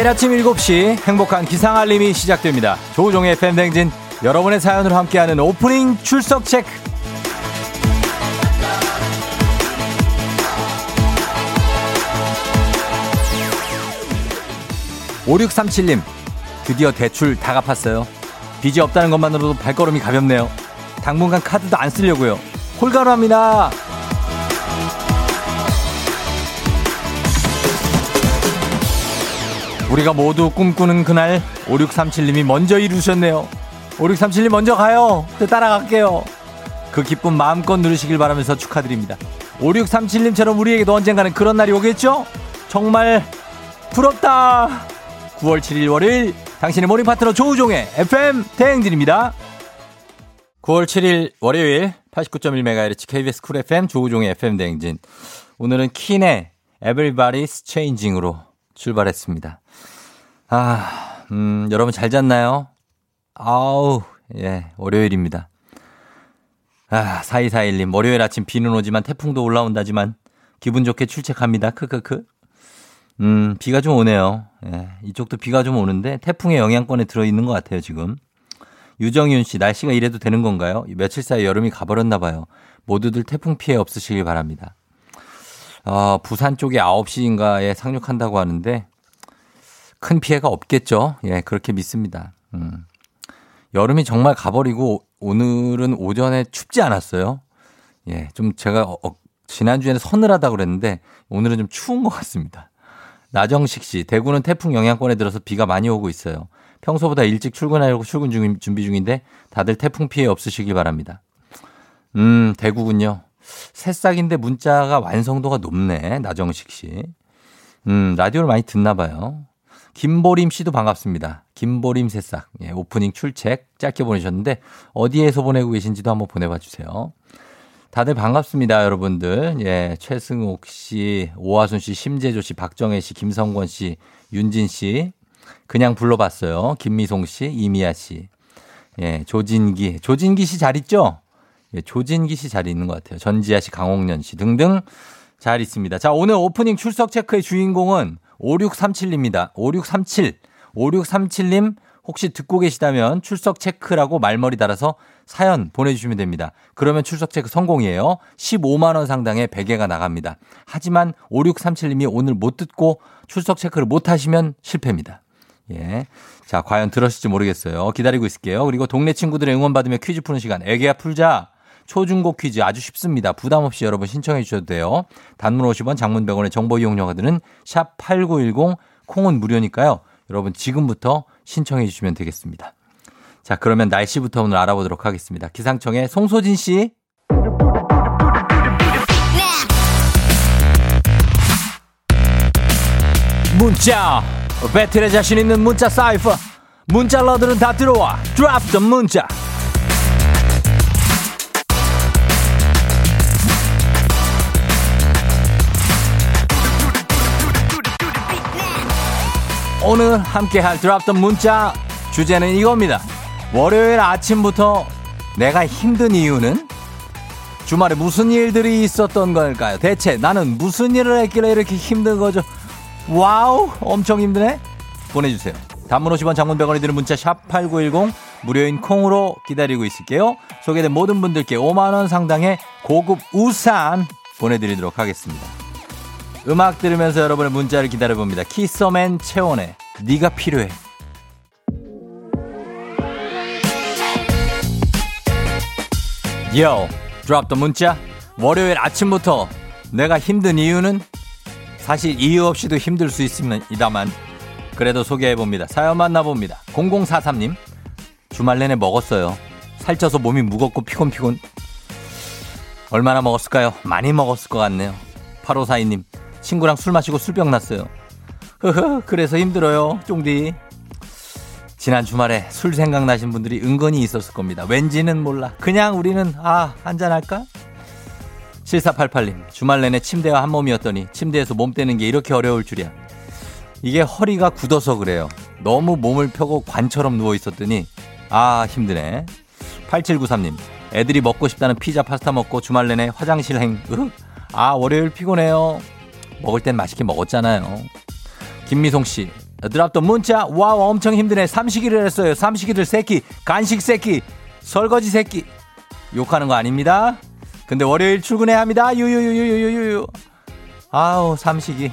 매일 아침 7시 행복한 기상 알림이 시작됩니다. 조우종의 팬댕진 여러분의 사연으로 함께하는 오프닝 출석 체크. 5637님, 드디어 대출 다 갚았어요. 빚이 없다는 것만으로도 발걸음이 가볍네요. 당분간 카드도 안 쓰려고요. 홀가루합니다. 우리가 모두 꿈꾸는 그날 5637님이 먼저 이루셨네요. 5637님 먼저 가요. 저 따라갈게요. 그 기쁨 마음껏 누리시길 바라면서 축하드립니다. 5637님처럼 우리에게도 언젠가는 그런 날이 오겠죠? 정말 부럽다. 9월 7일 월요일 당신의 morning 파트너 조우종의 FM 대행진입니다. 9월 7일 월요일 89.1MHz KBS Cool FM 조우종의 FM 대행진. 오늘은 킨의 Everybody's Changing으로 출발했습니다. 아, 음, 여러분 잘 잤나요? 아우, 예, 월요일입니다. 아, 4241님, 월요일 아침 비는 오지만 태풍도 올라온다지만 기분 좋게 출첵합니다. 크크크. 음, 비가 좀 오네요. 예, 이쪽도 비가 좀 오는데 태풍의 영향권에 들어있는 것 같아요, 지금. 유정윤 씨, 날씨가 이래도 되는 건가요? 며칠 사이 여름이 가버렸나 봐요. 모두들 태풍 피해 없으시길 바랍니다. 어, 부산 쪽에 9시인가에 상륙한다고 하는데 큰 피해가 없겠죠. 예, 그렇게 믿습니다. 음. 여름이 정말 가버리고 오늘은 오전에 춥지 않았어요. 예, 좀 제가 어, 어 지난주에는 서늘하다고 그랬는데 오늘은 좀 추운 것 같습니다. 나정식 씨, 대구는 태풍 영향권에 들어서 비가 많이 오고 있어요. 평소보다 일찍 출근하려고 출근 중, 준비 중인데 다들 태풍 피해 없으시길 바랍니다. 음, 대구군요. 새싹인데 문자가 완성도가 높네. 나정식 씨. 음, 라디오를 많이 듣나 봐요. 김보림 씨도 반갑습니다. 김보림 새싹. 예, 오프닝 출첵 짧게 보내셨는데 어디에서 보내고 계신지도 한번 보내봐 주세요. 다들 반갑습니다, 여러분들. 예, 최승옥 씨, 오하순 씨, 심재조 씨, 박정혜 씨, 김성권 씨, 윤진 씨. 그냥 불러봤어요. 김미송 씨, 이미아 씨. 예, 조진기. 조진기 씨 잘 있죠? 예, 조진기 씨 잘 있는 것 같아요. 전지아 씨, 강홍년 씨 등등 잘 있습니다. 자, 오늘 오프닝 출석 체크의 주인공은 5637입니다. 5637. 5637님 혹시 듣고 계시다면 출석 체크라고 말머리 달아서 사연 보내주시면 됩니다. 그러면 출석 체크 성공이에요. 15만원 상당의 베개가 나갑니다. 하지만 5637님이 오늘 못 듣고 출석 체크를 못 하시면 실패입니다. 예. 자, 과연 들었을지 모르겠어요. 기다리고 있을게요. 그리고 동네 친구들의 응원 받으며 퀴즈 푸는 시간. 애기야 풀자. 초중고 퀴즈 아주 쉽습니다. 부담 없이 여러분 신청해 주셔도 돼요. 단문 50원, 장문 100원의 정보 이용료가 드는 샵 8910 콩은 무료니까요. 여러분 지금부터 신청해 주시면 되겠습니다. 자, 그러면 날씨부터 오늘 알아보도록 하겠습니다. 기상청의 송소진 씨. 문자 배틀에 자신 있는 문자 사이퍼 문자 러들은 다 들어와 드랍 더 문자 오늘 함께할 드랍던 문자 주제는 이겁니다. 월요일 아침부터 내가 힘든 이유는 주말에 무슨 일들이 있었던 걸까요? 대체 나는 무슨 일을 했길래 이렇게 힘든 거죠? Wow, 엄청 힘드네? 보내주세요. 단문 50원 장문 100원이 드는 문자 샵 8910 무료인 콩으로 기다리고 있을게요. 소개된 모든 분들께 5만원 상당의 고급 우산 보내드리도록 하겠습니다. 음악 들으면서 여러분의 문자를 기다려봅니다. 키서맨 채원의 네가 필요해. Yo, drop the 문자. 월요일 아침부터 내가 힘든 이유는 사실 이유 없이도 힘들 수 있습니다만 그래도 소개해봅니다. 사연 만나봅니다. 0043님. 주말 내내 먹었어요. 살쪄서 몸이 무겁고 피곤피곤. 얼마나 먹었을까요? 많이 먹었을 것 같네요. 8542님. 친구랑 술 마시고 술병 났어요. 흐흐, 그래서 힘들어요, 쫑디. 지난 주말에 술 생각나신 분들이 은근히 있었을 겁니다. 왠지는 몰라. 그냥 우리는, 아, 한잔할까? 7488님, 주말 내내 침대와 한 몸이었더니 침대에서 몸 떼는 게 이렇게 어려울 줄이야. 이게 허리가 굳어서 그래요. 너무 몸을 펴고 관처럼 누워 있었더니, 아, 힘드네. 8793님, 애들이 먹고 싶다는 피자 파스타 먹고 주말 내내 화장실 행, 으, 아, 월요일 피곤해요. 먹을 땐 맛있게 먹었잖아요. 김미송 씨, drop the 문자 wow 엄청 힘드네. 삼식이를 했어요. 삼식이들 새끼 간식 새끼 설거지 새끼. 욕하는 거 아닙니다. 근데 월요일 출근해야 합니다. 유유유유유유유. 아우 삼식이.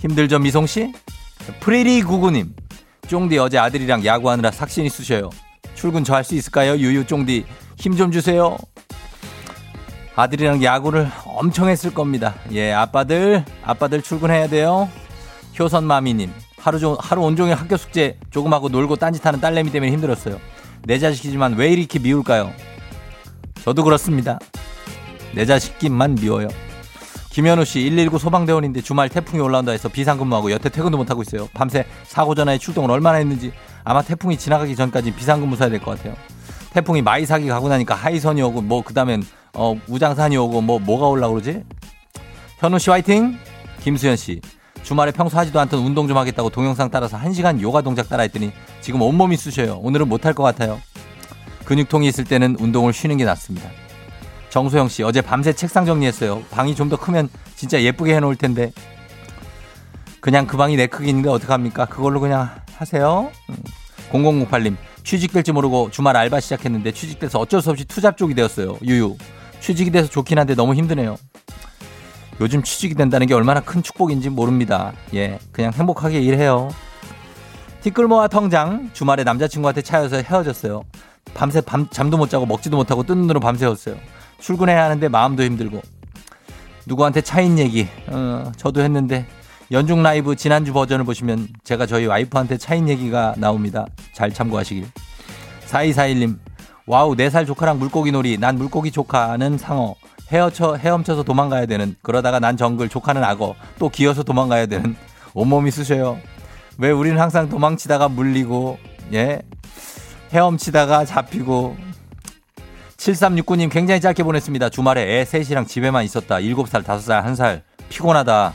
힘들죠 미송씨? 프리리 구구님 쫑디 어제 아들이랑 야구하느라 삭신이 쑤셔요. 출근 저 할 수 있을까요? 유유 쫑디 힘 좀 주세요 아들이랑 야구를 엄청 했을 겁니다 예 아빠들 아빠들 출근해야 돼요 효선마미님 하루 종 하루 온종일 학교 숙제 조금 하고 놀고 딴짓하는 딸내미 때문에 힘들었어요. 내 자식이지만 왜 이렇게 미울까요? 저도 그렇습니다. 내 자식끼만 미워요. 김현우 씨 119 소방대원인데 주말 태풍이 올라온다 해서 비상근무하고 여태 퇴근도 못하고 있어요. 밤새 사고 전화에 출동을 얼마나 했는지 아마 태풍이 지나가기 전까지 비상근무 사야 될 것 같아요. 태풍이 마이사기 가고 나니까 하이선이 오고 뭐 그다음엔 어 우장산이 오고 뭐 뭐가 올라 그러지? 현우 씨 화이팅. 김수현 씨 주말에 평소 하지도 않던 운동 좀 하겠다고 동영상 따라서 1시간 요가 동작 따라 했더니 지금 온몸이 쑤셔요. 오늘은 못할 것 같아요. 근육통이 있을 때는 운동을 쉬는 게 낫습니다. 정소영 씨, 어제 밤새 책상 정리했어요. 방이 좀 더 크면 진짜 예쁘게 해놓을 텐데. 그냥 그 방이 내 크기인데 어떡합니까? 그걸로 그냥 하세요. 0008님, 음. 취직될지 모르고 주말 알바 시작했는데 취직돼서 어쩔 수 없이 투잡 쪽이 되었어요. 유유. 취직이 돼서 좋긴 한데 너무 힘드네요. 요즘 취직이 된다는 게 얼마나 큰 축복인지 모릅니다. 예, 그냥 행복하게 일해요. 티끌모아 통장 주말에 남자친구한테 차여서 헤어졌어요. 밤새 밤 잠도 못 자고 먹지도 못하고 뜬 눈으로 밤새웠어요. 출근해야 하는데 마음도 힘들고 누구한테 차인 얘기 어, 저도 했는데 연중 라이브 지난주 버전을 보시면 제가 저희 와이프한테 차인 얘기가 나옵니다. 잘 참고하시길. 4241님 와우 4살 조카랑 물고기 놀이 난 물고기 조카는 상어 헤어쳐 헤엄쳐서 도망가야 되는 그러다가 난 정글 조카는 악어 또 기어서 도망가야 되는 온몸이 쑤셔요. 왜 우리는 항상 도망치다가 물리고 예 헤엄치다가 잡히고 7369님 굉장히 짧게 보냈습니다. 주말에 애 셋이랑 집에만 있었다. 7살, 5살, 1살 피곤하다.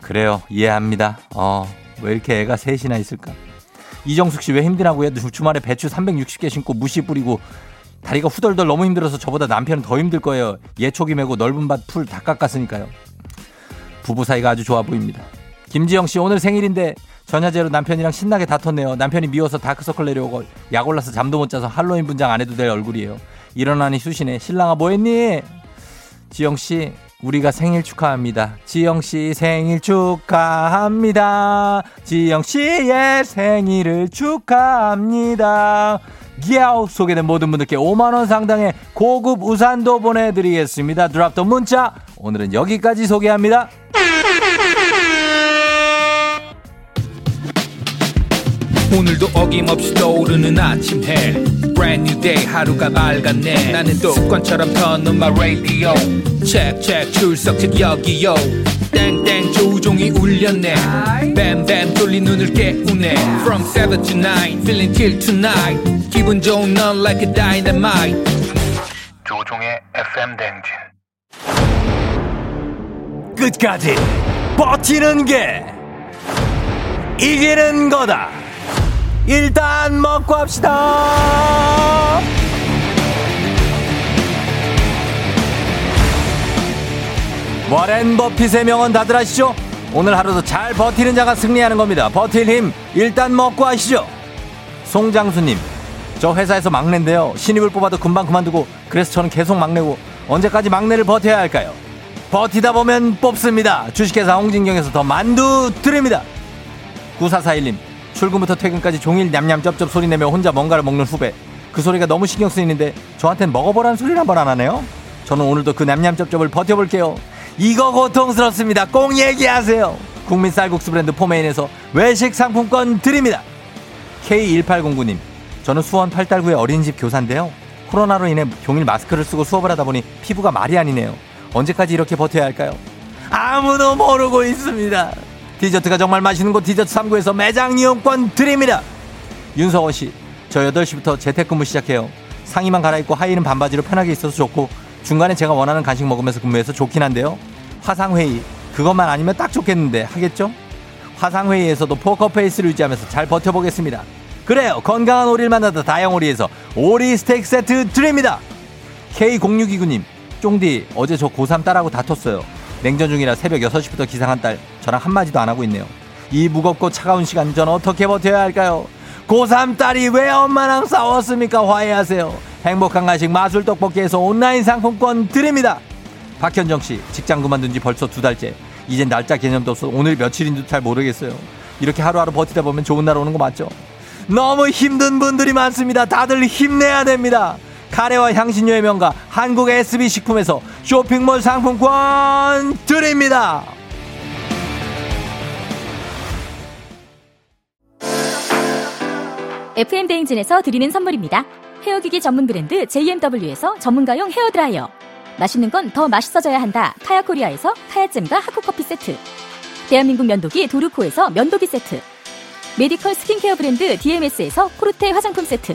그래요. 이해합니다. 어, 왜 이렇게 애가 셋이나 있을까? 이정숙 씨 왜 힘드냐고요? 주말에 배추 360개 신고 무시 뿌리고 다리가 후덜덜 너무 힘들어서 저보다 남편은 더 힘들 거예요. 예초기 메고 넓은 밭 풀 다 깎았으니까요. 부부 사이가 아주 좋아 보입니다. 김지영 씨 오늘 생일인데 전야제로 남편이랑 신나게 다퉜네요. 남편이 미워서 다크서클 내려오고 약 올라서 잠도 못 자서 할로윈 분장 안 해도 될 얼굴이에요. 일어나니 수시네. 신랑아 뭐했니? 지영 씨 우리가 생일 축하합니다. 지영 씨 생일 축하합니다. 지영 씨의 생일을 축하합니다. 기아우 소개된 모든 분들께 5만원 상당의 고급 우산도 보내드리겠습니다. 드랍 더 문자 오늘은 여기까지 소개합니다. 오늘도 어김없이 떠오르는 아침 해. Brand new day 하루가 밝았네. 나는 또 습관처럼 켜놓은 my radio. Check check 출석책 여기요. 땡땡 조종이 울렸네. 뱀뱀 돌린 눈을 깨우네. From 7 to 9 feeling till tonight. 기분 좋은 넌 like a dynamite. 조종의 FM 댕진. 끝까지 버티는 게 이기는 거다 일단 먹고 합시다. 워렌 버핏의 명언 다들 아시죠? 오늘 하루도 잘 버티는 자가 승리하는 겁니다. 버틸 힘 일단 먹고 하시죠. 송장수님, 저 회사에서 막내인데요. 신입을 뽑아도 금방 그만두고 그래서 저는 계속 막내고 언제까지 막내를 버텨야 할까요? 버티다 보면 뽑습니다. 주식회사 홍진경에서 더 만두 드립니다. 9441님, 출근부터 퇴근까지 종일 냠냠 쩝쩝 소리 내며 혼자 뭔가를 먹는 후배. 그 소리가 너무 신경 쓰이는데 저한텐 먹어보라는 소리를 한 번 안 하네요. 저는 오늘도 그 냠냠 쩝쩝을 버텨볼게요. 이거 고통스럽습니다. 꼭 얘기하세요. 국민 쌀국수 브랜드 포메인에서 외식 상품권 드립니다. K1809님, 저는 수원 팔달구의 어린이집 교사인데요. 코로나로 인해 종일 마스크를 쓰고 수업을 하다 보니 피부가 말이 아니네요. 언제까지 이렇게 버텨야 할까요? 아무도 모르고 있습니다. 디저트가 정말 맛있는 곳 디저트 3구에서 매장 이용권 드립니다. 윤서원 씨, 저 8시부터 재택근무 시작해요. 상의만 갈아입고 하의는 반바지로 편하게 있어서 좋고 중간에 제가 원하는 간식 먹으면서 근무해서 좋긴 한데요. 화상회의 그것만 아니면 딱 좋겠는데 하겠죠? 화상회의에서도 포커페이스를 유지하면서 잘 버텨보겠습니다. 그래요. 건강한 오리를 만나다 다영오리에서 오리 스테이크 세트 드립니다. K0629님, 쫑디 어제 저 고3 딸하고 다퉜어요. 냉전 중이라 새벽 6시부터 기상한 딸 저랑 한마디도 안 하고 있네요. 이 무겁고 차가운 시간 전 어떻게 버텨야 할까요? 고3 딸이 왜 엄마랑 싸웠습니까? 화해하세요. 행복한 간식 마술 떡볶이에서 온라인 상품권 드립니다. 박현정 씨, 직장 그만둔 지 벌써 두 달째. 이젠 날짜 개념도 없어 오늘 며칠인지도 잘 모르겠어요. 이렇게 하루하루 버티다 보면 좋은 날 오는 거 맞죠? 너무 힘든 분들이 많습니다. 다들 힘내야 됩니다. 카레와 향신료의 명가 한국 SB 식품에서 쇼핑몰 상품권 드립니다. FM 대행진에서 드리는 선물입니다. 헤어기기 전문 브랜드 JMW에서 전문가용 헤어 드라이어. 맛있는 건 더 맛있어져야 한다. 카야코리아에서 카야잼과 하코커피 세트. 대한민국 면도기 도르코에서 면도기 세트. medical skincare 브랜드 DMS에서 코르테 화장품 세트.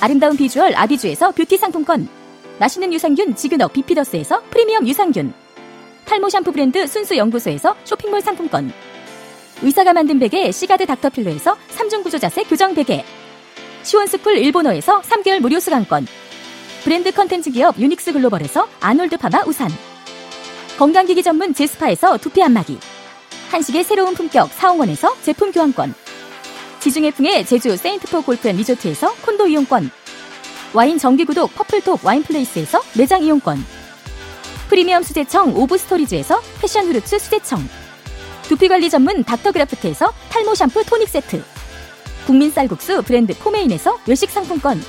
아름다운 비주얼 아비주에서 뷰티 상품권. 맛있는 유산균 지그넉 비피더스에서 프리미엄 유산균. 탈모 샴푸 브랜드 순수 연구소에서 쇼핑몰 상품권. 의사가 만든 베개 시가드 닥터필로에서 3중 구조 자세 교정 베개. 시원스쿨 일본어에서 3개월 무료 수강권. 브랜드 컨텐츠 기업 유닉스 글로벌에서 아놀드 파마 우산. 건강기기 전문 제스파에서 두피 안마기. 한식의 새로운 품격 사홍원에서 제품 교환권. 지중해풍의 제주 세인트포 골프앤 리조트에서 콘도 이용권. 와인 정기구독 퍼플톡 와인플레이스에서 매장 이용권. 프리미엄 수제청 오브스토리즈에서 passion fruit 수제청. 두피관리 전문 닥터그라프트에서 탈모 샴푸 토닉 세트. 국민 쌀국수 브랜드 포메인에서 외식 상품권.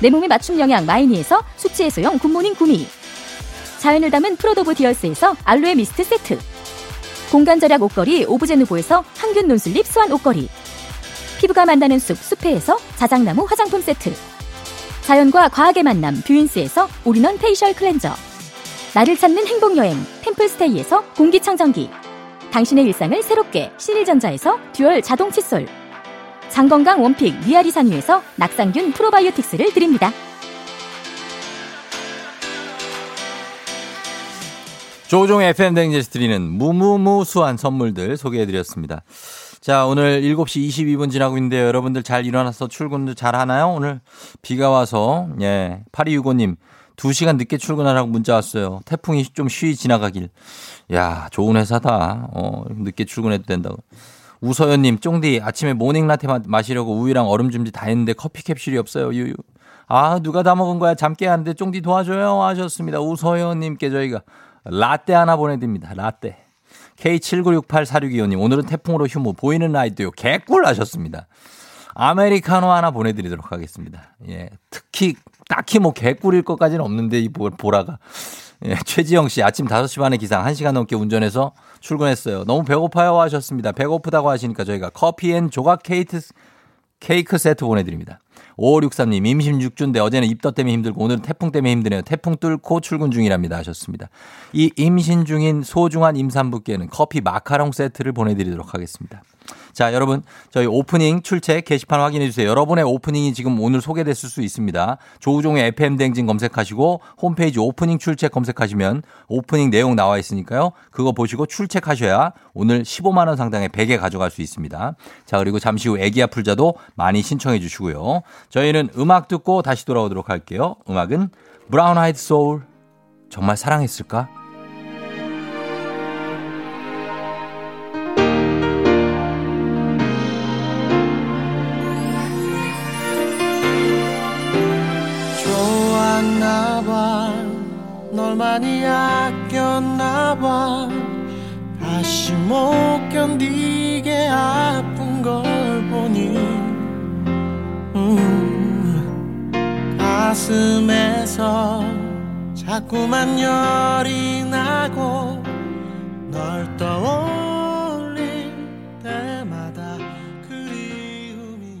내 몸에 맞춤 영양 마이니에서 숙취 해소용 굿모닝 구미. 자연을 담은 프로도브 디얼스에서 알로에 미스트 세트. 공간 절약 옷걸이 오브제누보에서 항균 non-slip 수완 옷걸이. 피부가 만나는 숲 숲회에서 자작나무 화장품 세트. 자연과 과학의 만남 뷰인스에서 all-in-one facial cleanser. 나를 찾는 행복여행 템플스테이에서 공기청정기. 당신의 일상을 새롭게 신일전자에서 dual 자동 칫솔. 장건강 one pick 미아리 산유에서 낙산균 프로바이오틱스를 드립니다. 조우종의 FM 댕진에서 드리는 무무무수한 선물들 소개해드렸습니다. 자, 오늘 7시 22분 지나고 있는데요. 여러분들 잘 일어나서 출근도 잘 하나요? 오늘 비가 와서, 예, 8265님, 2시간 늦게 출근하라고 문자 왔어요. 태풍이 좀 쉬이 지나가길. 야, 좋은 회사다. 어, 늦게 출근해도 된다고. 우서연님, 쫑디, 아침에 morning 라테 마시려고 우유랑 얼음 준비 다 했는데 커피 캡슐이 없어요. 유유. 아, 누가 다 먹은 거야? 잠 깨는데 쫑디 도와줘요. 하셨습니다. 우서연님께 저희가 라떼 하나 보내드립니다. 라떼. K79684625님, 오늘은 태풍으로 휴무, 보이는 라디오요. 개꿀 하셨습니다. 아메리카노 하나 보내드리도록 하겠습니다. 예. 특히, 딱히 뭐 개꿀일 것까지는 없는데, 이 보라가. 예, 최지영 씨, 아침 5시 반에 기상 1시간 넘게 운전해서 출근했어요. 너무 배고파요 하셨습니다. 배고프다고 하시니까 저희가 커피 and 조각 케이크, 케이크 세트 보내드립니다. 5563님, 임신 6주인데 어제는 입덧 때문에 힘들고 오늘은 태풍 때문에 힘드네요. 태풍 뚫고 출근 중이랍니다. 하셨습니다. 이 임신 중인 소중한 임산부께는 커피 마카롱 세트를 보내드리도록 하겠습니다. 자, 여러분, 저희 오프닝 출첵 게시판 확인해 주세요. 여러분의 오프닝이 지금 오늘 소개됐을 수 있습니다. 조우종의 FM 댕진 검색하시고 홈페이지 오프닝 출첵 검색하시면 오프닝 내용 나와 있으니까요. 그거 보시고 출첵하셔야 오늘 15만 원 상당의 베개 가져갈 수 있습니다. 자, 그리고 잠시 후 애기야 풀자도 많이 신청해 주시고요. 저희는 음악 듣고 다시 돌아오도록 할게요. 음악은 브라운 아이드 소울. 정말 사랑했을까? 널 많이 아꼈나봐. 다시 못 견디게 아픈 걸 보니. 음, 가슴에서 자꾸만 열이 나고 널 떠올릴 때마다 그리움이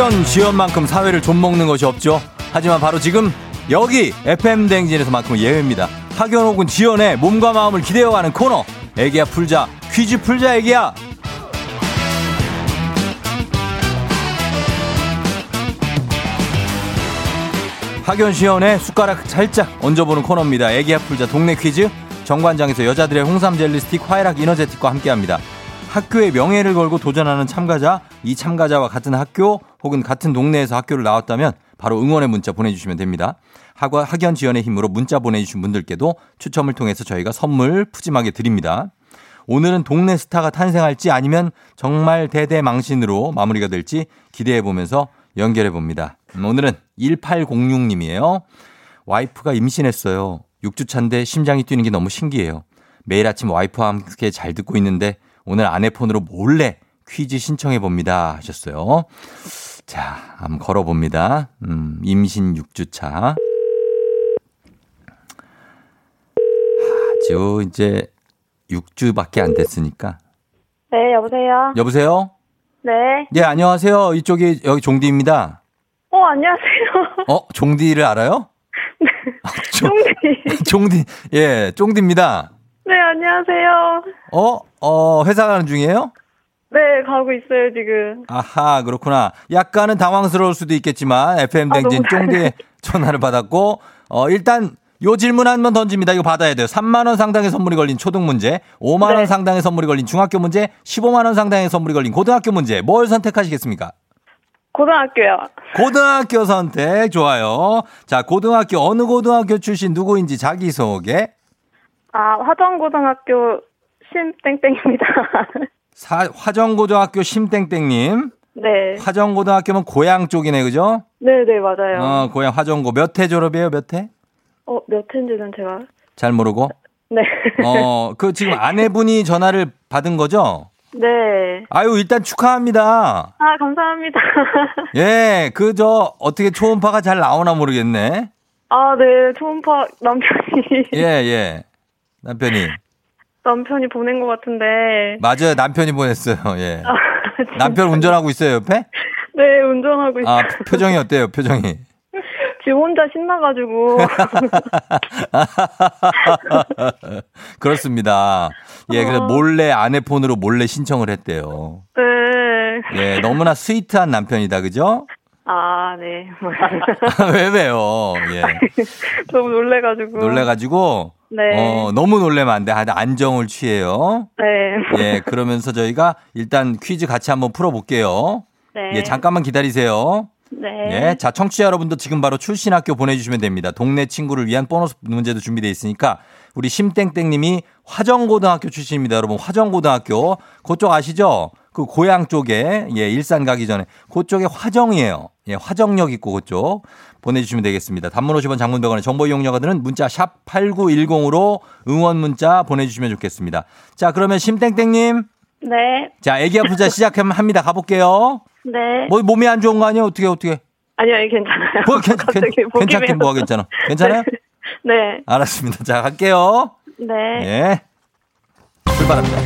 학연 지연만큼 사회를 좀 먹는 것이 없죠. 하지만 바로 지금 여기 FM 대행진에서만큼은 예외입니다. 학연 혹은 지연의 몸과 마음을 기대어가는 코너. 애기야 풀자 퀴즈 풀자 애기야. 학연 시연의 숟가락 살짝 얹어보는 코너입니다. 애기야 풀자 동네 퀴즈. 정관장에서 여자들의 홍삼 젤리 스틱 화해락 이너제틱과 함께합니다. 학교의 명예를 걸고 도전하는 참가자, 이 참가자와 같은 학교 혹은 같은 동네에서 학교를 나왔다면 바로 응원의 문자 보내주시면 됩니다. 학원 학연 지원의 힘으로 문자 보내주신 분들께도 추첨을 통해서 저희가 선물 푸짐하게 드립니다. 오늘은 동네 스타가 탄생할지 아니면 정말 대대망신으로 마무리가 될지 기대해 보면서 연결해 봅니다. 음, 오늘은 1806님이에요. 와이프가 임신했어요. 6주 차인데 심장이 뛰는 게 너무 신기해요. 매일 아침 와이프와 함께 잘 듣고 있는데 오늘 아내 폰으로 몰래 퀴즈 신청해 봅니다 하셨어요. 자, 한번 걸어 봅니다. 음, 임신 6주차. 아주 이제 6주밖에 안 됐으니까. 네, 여보세요? 여보세요? 네. 네, 안녕하세요. 이쪽이 여기 종디입니다. 어, 안녕하세요. 어, 종디를 알아요? 아, 종, 쫑디. 종디, 예, 종디입니다. 네, 안녕하세요. 어, 어, 회사 가는 중이에요? 네, 가고 있어요, 지금. 아하, 그렇구나. 약간은 당황스러울 수도 있겠지만, FM 아, 댕진 쫑디의 전화를 받았고, 어, 일단, 요 질문 한 번 던집니다. 이거 받아야 돼요. 3만원 상당의 선물이 걸린 초등 문제, 5만원 네. 상당의 선물이 걸린 중학교 문제, 15만원 상당의 선물이 걸린 고등학교 문제. 뭘 선택하시겠습니까? 고등학교요. 고등학교 선택, 좋아요. 자, 고등학교, 어느 고등학교 출신 누구인지 자기소개. 아, 화정고등학교 심땡땡입니다. 사, 화정고등학교 심땡땡님. 네. 화정고등학교면 고향 쪽이네, 그죠? 네, 네, 맞아요. 어, 고향 화정고. 몇 회 졸업이에요, 몇 회? 어, 몇 회인지는 제가. 잘 모르고. 네. 어, 그 지금 아내분이 전화를 받은 거죠? 네. 아유, 일단 축하합니다. 아, 감사합니다. 예, 그 저 어떻게 초음파가 잘 나오나 모르겠네. 아, 네, 초음파 남편이, 예, 예. 남편이. 남편이 보낸 것 같은데. 맞아요. 남편이 보냈어요. 예. 아, 남편 운전하고 있어요, 옆에? 네, 운전하고 있어요. 아, 표정이 어때요, 표정이? 지금 혼자 신나가지고. 그렇습니다. 예, 그래서 어. 몰래 아내 폰으로 몰래 신청을 했대요. 네. 예, 너무나 스위트한 남편이다, 그죠? 아, 네. 왜, 왜요? 예. 너무 놀래가지고. 놀래가지고, 네. 어, 너무 놀래면 안 돼. 아, 안정을 취해요. 네. 예, 그러면서 저희가 일단 퀴즈 같이 한번 풀어볼게요. 네. 예, 잠깐만 기다리세요. 네. 예, 자, 청취자 여러분도 지금 바로 출신 학교 보내주시면 됩니다. 동네 친구를 위한 보너스 문제도 준비되어 있으니까 우리 심땡땡님이 화정고등학교 출신입니다. 여러분, 화정고등학교. 그쪽 아시죠? 그 고향 쪽에, 예, 일산 가기 전에. 그쪽에 화정이에요. 예, 화정역 있고 그쪽. 보내주시면 되겠습니다. 단문 50원 장문 100원의 정보 이용료가 드는 문자 샵 8910으로 응원 문자 보내주시면 좋겠습니다. 자, 그러면 심땡땡님. 네. 자, 애기 아프자 시작합니다. 가볼게요. 네. 뭐, 몸이 안 좋은 거 아니에요? 어떻게, 어떻게? 아니요, 괜찮아요. 뭐, 괜, 괜, 괜찮긴 뭐가. 괜찮아. 괜찮아요? 네. 알았습니다. 자, 갈게요. 네. 예. 출발합니다.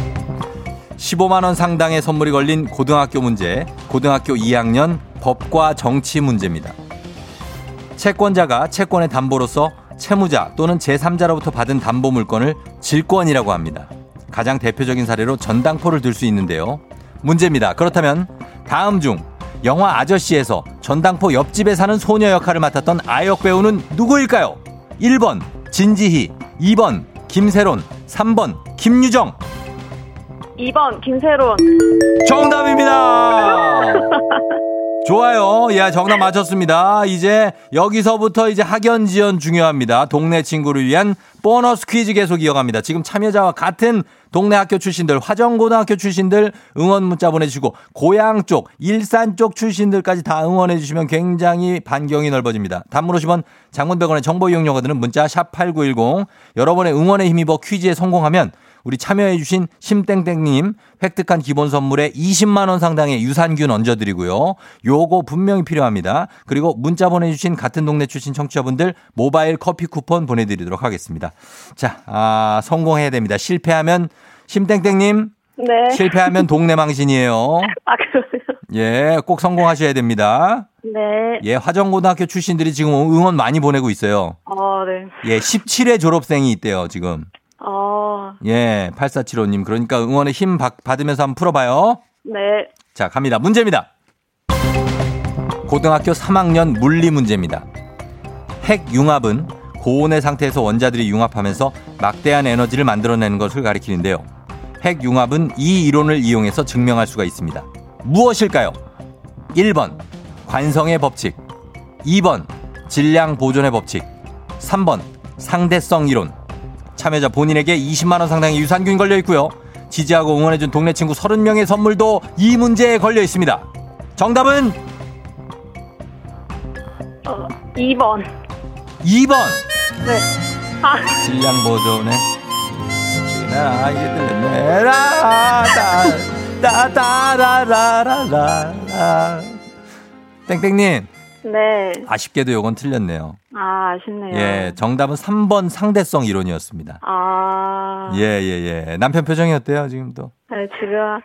15만 원 상당의 선물이 걸린 고등학교 문제, 고등학교 2학년 법과 정치 문제입니다. 채권자가 채권의 담보로서 채무자 또는 제3자로부터 받은 담보 물건을 질권이라고 합니다. 가장 대표적인 사례로 전당포를 들 수 있는데요. 문제입니다. 그렇다면 다음 중 영화 아저씨에서 전당포 옆집에 사는 소녀 역할을 맡았던 아역 배우는 누구일까요? 1번 진지희, 2번 김세론, 3번 김유정. 2번, 김세론. 정답입니다. 좋아요. 예, 정답 맞췄습니다. 이제 여기서부터 이제 학연 지연 중요합니다. 동네 친구를 위한 보너스 퀴즈 계속 이어갑니다. 지금 참여자와 같은 동네 학교 출신들, 화정고등학교 출신들 응원 문자 보내주시고 고향 쪽, 일산 쪽 출신들까지 다 응원해 주시면 굉장히 반경이 넓어집니다. 단문 50원, 장문 100원의 정보 이용료가 드는 문자 샵 8910 여러분의 응원에 힘입어 퀴즈에 성공하면 우리 참여해주신 심땡땡님 획득한 기본 선물에 20만원 상당의 유산균 얹어드리고요. 요거 분명히 필요합니다. 그리고 문자 보내주신 같은 동네 출신 청취자분들 모바일 커피 쿠폰 보내드리도록 하겠습니다. 자, 아, 성공해야 됩니다. 실패하면 심땡땡님 네. 실패하면 동네 망신이에요. 아, 그러세요? 예, 꼭 성공하셔야 됩니다. 네. 예, 화정고등학교 출신들이 지금 응원 많이 보내고 있어요. 어, 네. 예, 17회 졸업생이 있대요, 지금. 어, 예, 8475님. 그러니까 응원의 힘 받, 받으면서 한번 풀어봐요. 네. 자, 갑니다. 문제입니다. 고등학교 3학년 물리 문제입니다. 핵 융합은 고온의 상태에서 원자들이 융합하면서 막대한 에너지를 만들어내는 것을 가리키는데요. 핵 융합은 이 이론을 이용해서 증명할 수가 있습니다. 무엇일까요? 1번 관성의 법칙 2번 질량 보존의 법칙 3번 상대성 이론 참여자 본인에게 20만 원 상당의 유산균 걸려 있고요. 지지하고 응원해준 동네 친구 30명의 선물도 이 문제에 걸려 있습니다. 정답은 어, 2번. 2번 네. 아, 질량 보존의 지나 이게 들렸네 라따따라라 라 라 땡땡님 네. 아쉽게도 요건 틀렸네요. 아, 아쉽네요. 예, 정답은 3번 상대성 이론이었습니다. 아. 예, 예, 예. 남편 표정이 어때요, 지금 또? 네, 지금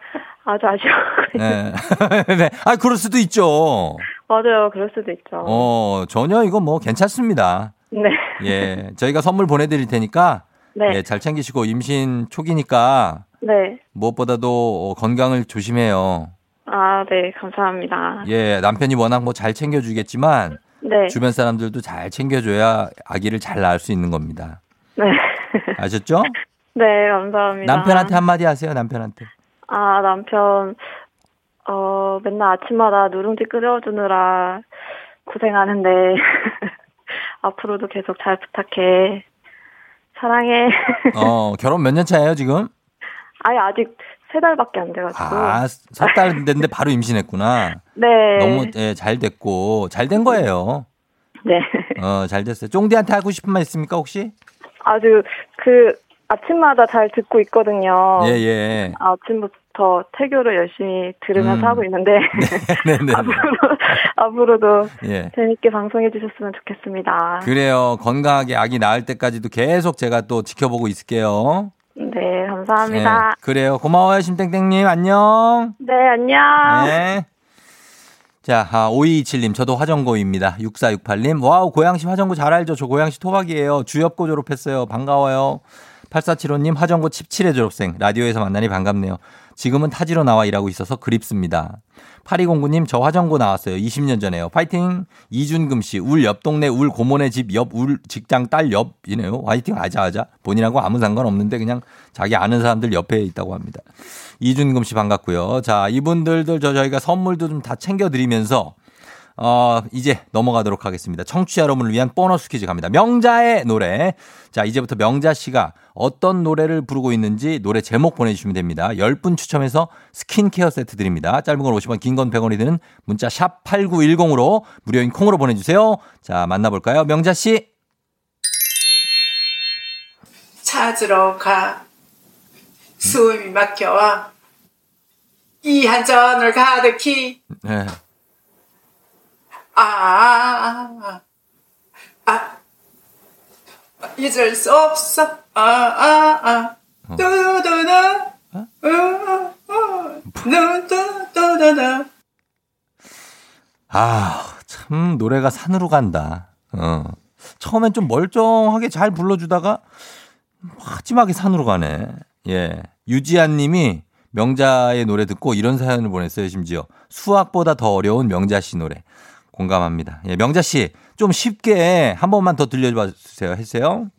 아주 아쉬워. 예. 네. 아, 그럴 수도 있죠. 맞아요. 그럴 수도 있죠. 어, 전혀 이거 뭐 괜찮습니다. 네. 예. 저희가 선물 보내드릴 테니까. 네. 예, 잘 챙기시고 임신 초기니까 네. 무엇보다도 건강을 조심해요. 아, 네. 감사합니다. 예, 남편이 워낙 뭐 잘 챙겨주겠지만 네. 주변 사람들도 잘 챙겨줘야 아기를 잘 낳을 수 있는 겁니다. 네. 아셨죠? 네, 감사합니다. 남편한테 한마디 하세요, 남편한테. 아, 남편, 어, 맨날 아침마다 누룽지 끓여주느라 고생하는데, 앞으로도 계속 잘 부탁해. 사랑해. 어, 결혼 몇 년 차예요, 지금? 아니, 아직 세 달밖에 안 돼가지고. 아, 석달 됐는데 바로 임신했구나. 네. 너무 예, 잘 됐고 잘 된 거예요. 네. 어, 잘 됐어요. 쫑디한테 하고 싶은 말 있습니까, 혹시? 아주 그, 아침마다 잘 듣고 있거든요. 예, 예. 아침부터 태교를 열심히 들으면서 음. 하고 있는데, 네, 네. 앞으로, 앞으로도 예. 재밌게 방송해 주셨으면 좋겠습니다. 그래요. 건강하게 아기 낳을 때까지도 계속 제가 또 지켜보고 있을게요. 네, 감사합니다. 예, 그래요. 고마워요, 심땡땡님. 안녕. 네, 안녕. 네. 자, 아, 5227님, 저도 화정고입니다. 6468님, 와우, 고양시 화정고 잘 알죠? 저 고양시 토박이에요. 주엽고 졸업했어요. 반가워요. 8475님, 화정고 17회 졸업생. 라디오에서 만나니 반갑네요. 지금은 타지로 나와 일하고 있어서 그립습니다. 8209님, 저 화정고 나왔어요. 20년 전에요. 파이팅! 이준금 씨, 울 옆 동네 울 고모네 집 옆 울 직장 딸 옆이네요. 화이팅 하자. 본인하고 아무 상관없는데 그냥 자기 아는 사람들 옆에 있다고 합니다. 이준금 씨 반갑고요. 자, 이분들도 저 저희가 선물도 좀 다 챙겨드리면서 어, 이제 넘어가도록 하겠습니다. 청취자 여러분을 위한 보너스 퀴즈 갑니다. 명자의 노래. 자, 이제부터 명자 씨가 어떤 노래를 부르고 있는지 노래 제목 보내주시면 됩니다. 10분 추첨해서 스킨케어 세트 드립니다. 짧은 건 50원, 긴 건 100원이 드는 문자 샵 8910으로 무료인 콩으로 보내주세요. 자, 만나볼까요? 명자 씨. 찾으러 가 숨이 막혀와 이한 잔을 가득히 네. 아, 아, 아, 아, 잊을 수 없어 아, 아, 아, 두두두, 두두두두두. 아, 참 노래가 산으로 간다. 어. 처음엔 좀 멀쩡하게 잘 불러주다가 마지막에 산으로 가네. 예. 유지한 님이 명자의 노래 듣고 이런 사연을 보냈어요, 심지어. 수학보다 더 어려운 명자 씨 노래. 공감합니다. 예, 명자 씨, 좀 쉽게 한 번만 더 들려봐 주세요. 했어요?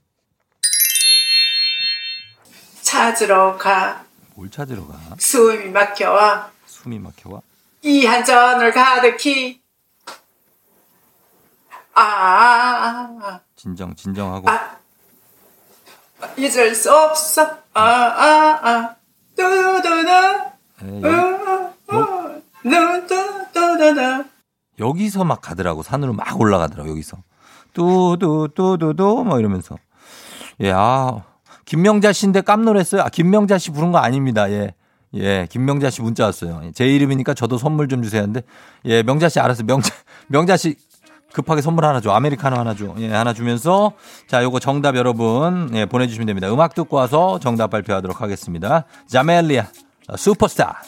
찾으러 가 뭘 찾으러 가? 숨이 막혀와 숨이 막혀와? 이한 잔을 가득히 아, 진정, 진정하고. 아. 잊을 수 없어 아, 아, 아. 두두두 예, 여기, 누두두두두 여기서 막 가더라고. 산으로 막 올라가더라고, 여기서. 뚜두뚜두두, 뭐 이러면서. 예, 아, 김명자 씨인데 깜놀했어요. 아, 김명자 씨 부른 거 아닙니다. 예. 예, 김명자 씨 문자 왔어요. 제 이름이니까 저도 선물 좀 주세요 하는데, 예, 명자 씨 알았어요. 명자, 명자 씨 급하게 선물 하나 줘. 아메리카노 하나 줘. 예, 하나 주면서, 자, 요거 정답 여러분, 예, 보내 주시면 됩니다. 음악 듣고 와서 정답 발표하도록 하겠습니다. 자멜리아, 어, 슈퍼스타.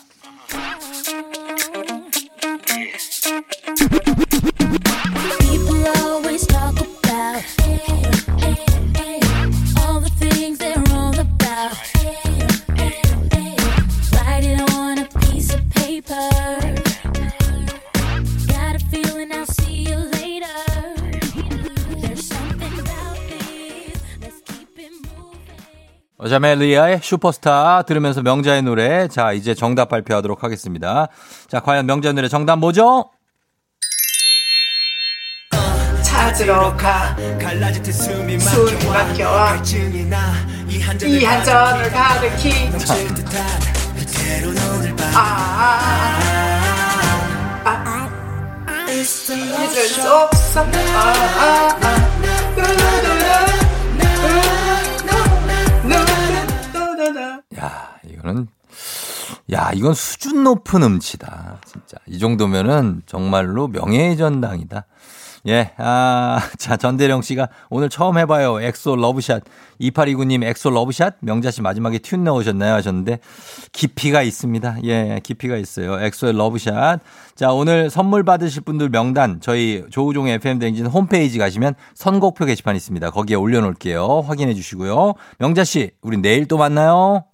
자멜리아의 슈퍼스타 들으면서 명자의 노래. 자, 이제 정답 발표하도록 하겠습니다. 자, 과연 명자의 노래 정답 뭐죠? 찾으러 가 숨이 막혀와 이한 잔을 가득히 아, 아, 아. 잊을 수 없어 아, 아, 아. 이거는 야, 이건 수준 높은 음치다. 진짜. 이 정도면은 정말로 명예의 전당이다. 예, 아, 자, 전대령 씨가 오늘 처음 해봐요. 엑소 Love Shot. 2829님 엑소 Love Shot? 명자 씨 마지막에 tune 넣으셨나요? 하셨는데, 깊이가 있습니다. 예, 깊이가 있어요. 엑소의 Love Shot. 자, 오늘 선물 받으실 분들 명단, 저희 조우종의 FM대행진 홈페이지 가시면 선곡표 게시판 있습니다. 거기에 올려놓을게요. 확인해 주시고요. 명자 씨, 우리 내일 또 만나요.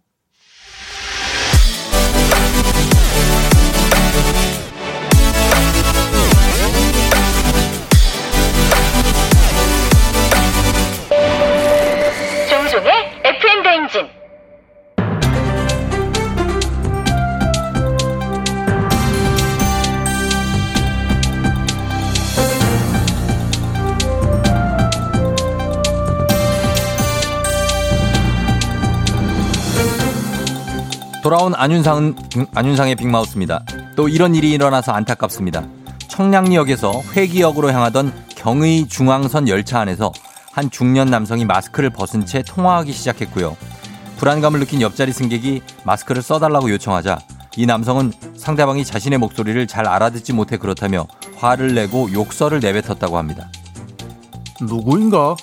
돌아온 안윤상은 안윤상의 빅마우스입니다. 또 이런 일이 일어나서 안타깝습니다. 청량리역에서 회기역으로 향하던 경의 중앙선 열차 안에서 한 중년 남성이 마스크를 벗은 채 통화하기 시작했고요. 불안감을 느낀 옆자리 승객이 마스크를 써달라고 요청하자 이 남성은 상대방이 자신의 목소리를 잘 알아듣지 못해 그렇다며 화를 내고 욕설을 내뱉었다고 합니다. 누구인가?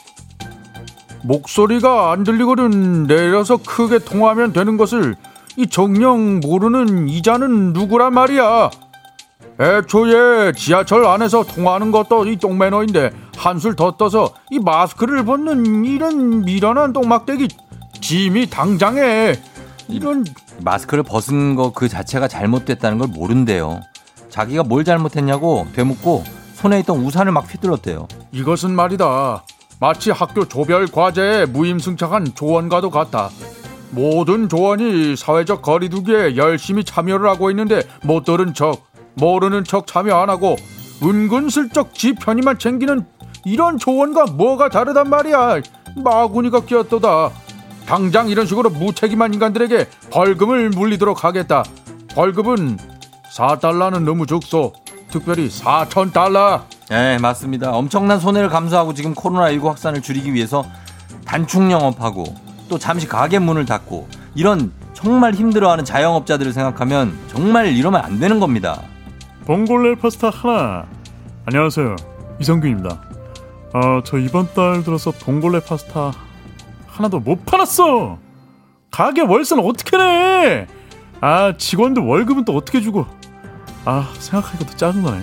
목소리가 안 들리거든 내려서 크게 통화하면 되는 것을 이 정령 모르는 이자는 누구란 말이야. 애초에 지하철 안에서 통화하는 것도 이 똥매너인데 한술 더 떠서 이 마스크를 벗는 이런 미련한 똥막대기 짐이 당장해. 이런 마스크를 벗은 거 그 자체가 잘못됐다는 걸 모른대요. 자기가 뭘 잘못했냐고 되묻고 손에 있던 우산을 막 휘둘렀대요. 이것은 말이다. 마치 학교 조별 과제에 무임승차한 조원과도 같다. 모든 조원이 사회적 거리두기에 열심히 참여를 하고 있는데 못 들은 척, 모르는 척 참여 안 하고 은근슬쩍 지 편의만 챙기는 이런 조원과 뭐가 다르단 말이야. 마구니가 끼었도다. 당장 이런 식으로 무책임한 인간들에게 벌금을 물리도록 하겠다. 벌금은 4달러는 너무 적소. 특별히 4천 달러. 네, 맞습니다. 엄청난 손해를 감수하고 지금 코로나19 확산을 줄이기 위해서 단축 영업하고 또 잠시 가게 문을 닫고 이런 정말 힘들어하는 자영업자들을 생각하면 정말 이러면 안 되는 겁니다. 봉골레 파스타 하나. 안녕하세요. 이성균입니다. 아, 저 이번 달 들어서 봉골레 파스타 하나도 못 팔았어. 가게 월세는 어떻게 내? 아, 직원들 월급은 또 어떻게 주고? 아, 생각하니까 또 짜증나네.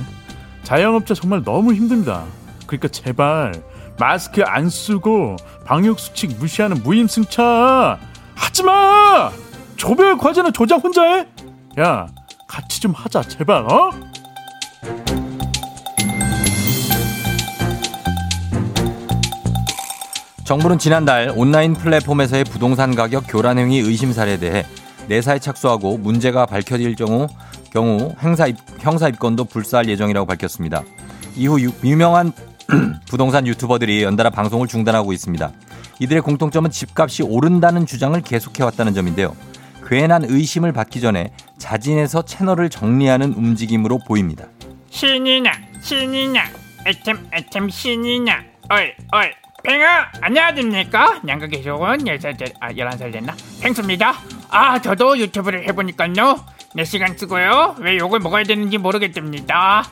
자영업자 정말 너무 힘듭니다. 그러니까 제발 마스크 안 쓰고 방역 수칙 무시하는 무임승차 하지 마. 조별 과제는 조장 혼자 해? 야, 같이 좀 하자, 제발. 어? 정부는 지난달 온라인 플랫폼에서의 부동산 가격 교란 행위 의심 사례에 대해 내사에 착수하고 문제가 밝혀질 경우 경우 행사 입, 형사 입건도 불사할 예정이라고 밝혔습니다. 이후 유, 유명한 부동산 유튜버들이 연달아 방송을 중단하고 있습니다. 이들의 공통점은 집값이 오른다는 주장을 계속해왔다는 점인데요. 괜한 의심을 받기 전에 자진해서 채널을 정리하는 움직임으로 보입니다. 신이나 신이나 애템 애템 신이나 어이 어이 팽아 안녕하십니까? 양극의 좋은 10살 아 11살 됐나? 팽수입니다. 아 저도 유튜브를 해보니까요. 4시간 쓰고요. 왜 욕을 먹어야 되는지 모르겠답니다.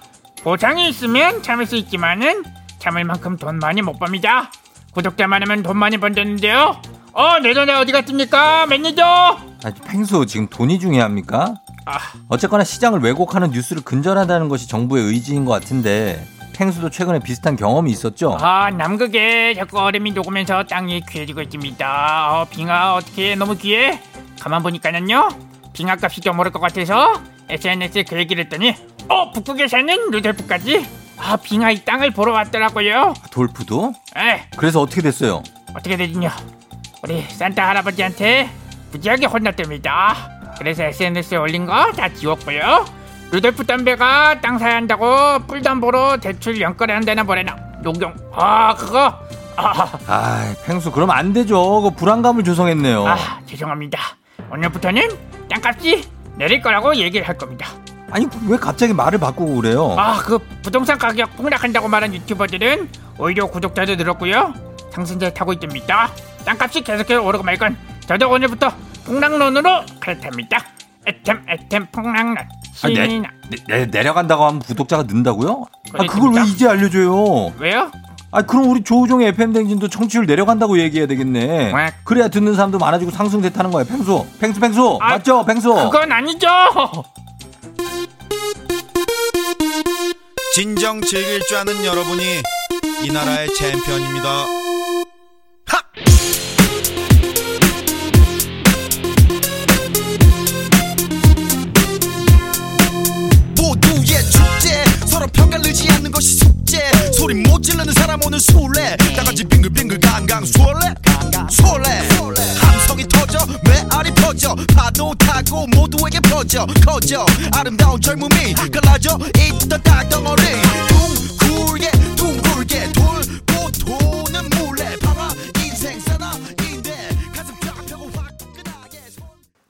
보상이 있으면 참을 수 있지만은 참을 만큼 돈 많이 못 법니다 구독자 많으면 돈 많이 번다는데요 어내 돈에 어디 갔습니까 매니저 아, 팽수 지금 돈이 중요합니까? 아. 어쨌거나 시장을 왜곡하는 뉴스를 근절하다는 것이 정부의 의지인 것 같은데 팽수도 최근에 비슷한 경험이 있었죠? 아 남극에 자꾸 얼음이 녹으면서 땅이 귀해지고 있습니다 어, 빙하 어떻게 너무 귀해? 가만 보니까는요 빙하 값이 좀 오를 것 같아서 SNS에 그 얘기를 했더니 어 북극에 사는 루돌프까지 아 빙하 이 땅을 보러 왔더라고요. 돌프도? 에 그래서 어떻게 됐어요? 어떻게 되긴요? 우리 산타 할아버지한테 무지하게 혼났답니다. 그래서 SNS에 올린 거 다 지웠고요. 루돌프 담배가 땅 사야 한다고 뿔담보로 대출 연거래 한다나 뭐래나 녹용 아 그거? 아, 아, 팽수 그럼 안 되죠. 그 불안감을 조성했네요. 아 죄송합니다. 오늘부터는 땅값이 내릴 거라고 얘기를 할 겁니다 아니 왜 갑자기 말을 바꾸고 그래요? 아 그 부동산 가격 폭락한다고 말한 유튜버들은 오히려 구독자도 늘었고요 상승세 타고 있답니다 땅값이 계속해서 오르고 말건 저도 오늘부터 폭락론으로 갈아탑니다 애템 애템 폭락론 아, 내, 신이나 내, 내 려간다고 하면 구독자가 는다고요? 아, 그걸 왜. 이제 알려줘요? 왜요? 아, 그럼 우리 조우종의 FM 댕진도 청취율 내려간다고 얘기해야 되겠네. 왜? 그래야 듣는 사람도 많아지고 상승됐다는 거예요. 팽수, 팽수, 팽수, 아, 맞죠, 팽수? 그건 아니죠 진정 즐길 줄 아는 여러분이 이 나라의 챔피언입니다. 소리 못 지르는 사람 오늘 술래. 다같이 빙글빙글 강강 술래. 술래. 함성이 터져 메아리 퍼져. 파도 타고 모두에게 퍼져 커져. 아름다운 젊음이 갈라져 있던 땅덩어리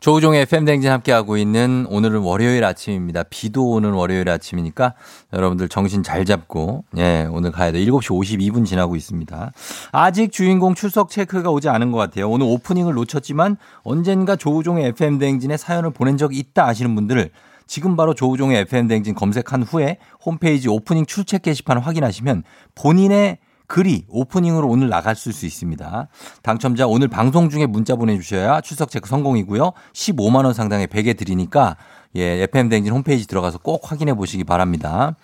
조우종의 FM 댕진 함께하고 있는 오늘은 월요일 아침입니다. 비도 오는 월요일 아침이니까 여러분들 정신 잘 잡고, 예, 오늘 가야 돼. 7시 52분 지나고 있습니다. 아직 주인공 출석 체크가 오지 않은 것 같아요. 오늘 오프닝을 놓쳤지만 언젠가 조우종의 FM 댕진에 사연을 보낸 적이 있다 하시는 분들을 지금 바로 조우종의 FM 댕진 검색한 후에 홈페이지 오프닝 출첵 게시판 확인하시면 본인의 글이 오프닝으로 오늘 나갈 수 있습니다. 당첨자 오늘 방송 중에 문자 보내주셔야 출석 체크 성공이고요. 15만 원 상당의 베개 드리니까 예, FM 댕진 홈페이지 들어가서 꼭 확인해 보시기 바랍니다.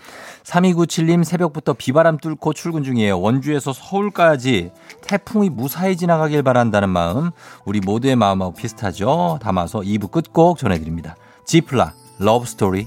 3297님 새벽부터 비바람 뚫고 출근 중이에요. 원주에서 서울까지 태풍이 무사히 지나가길 바란다는 마음 우리 모두의 마음하고 비슷하죠. 담아서 2부 끝곡 전해드립니다. 지플라 러브 스토리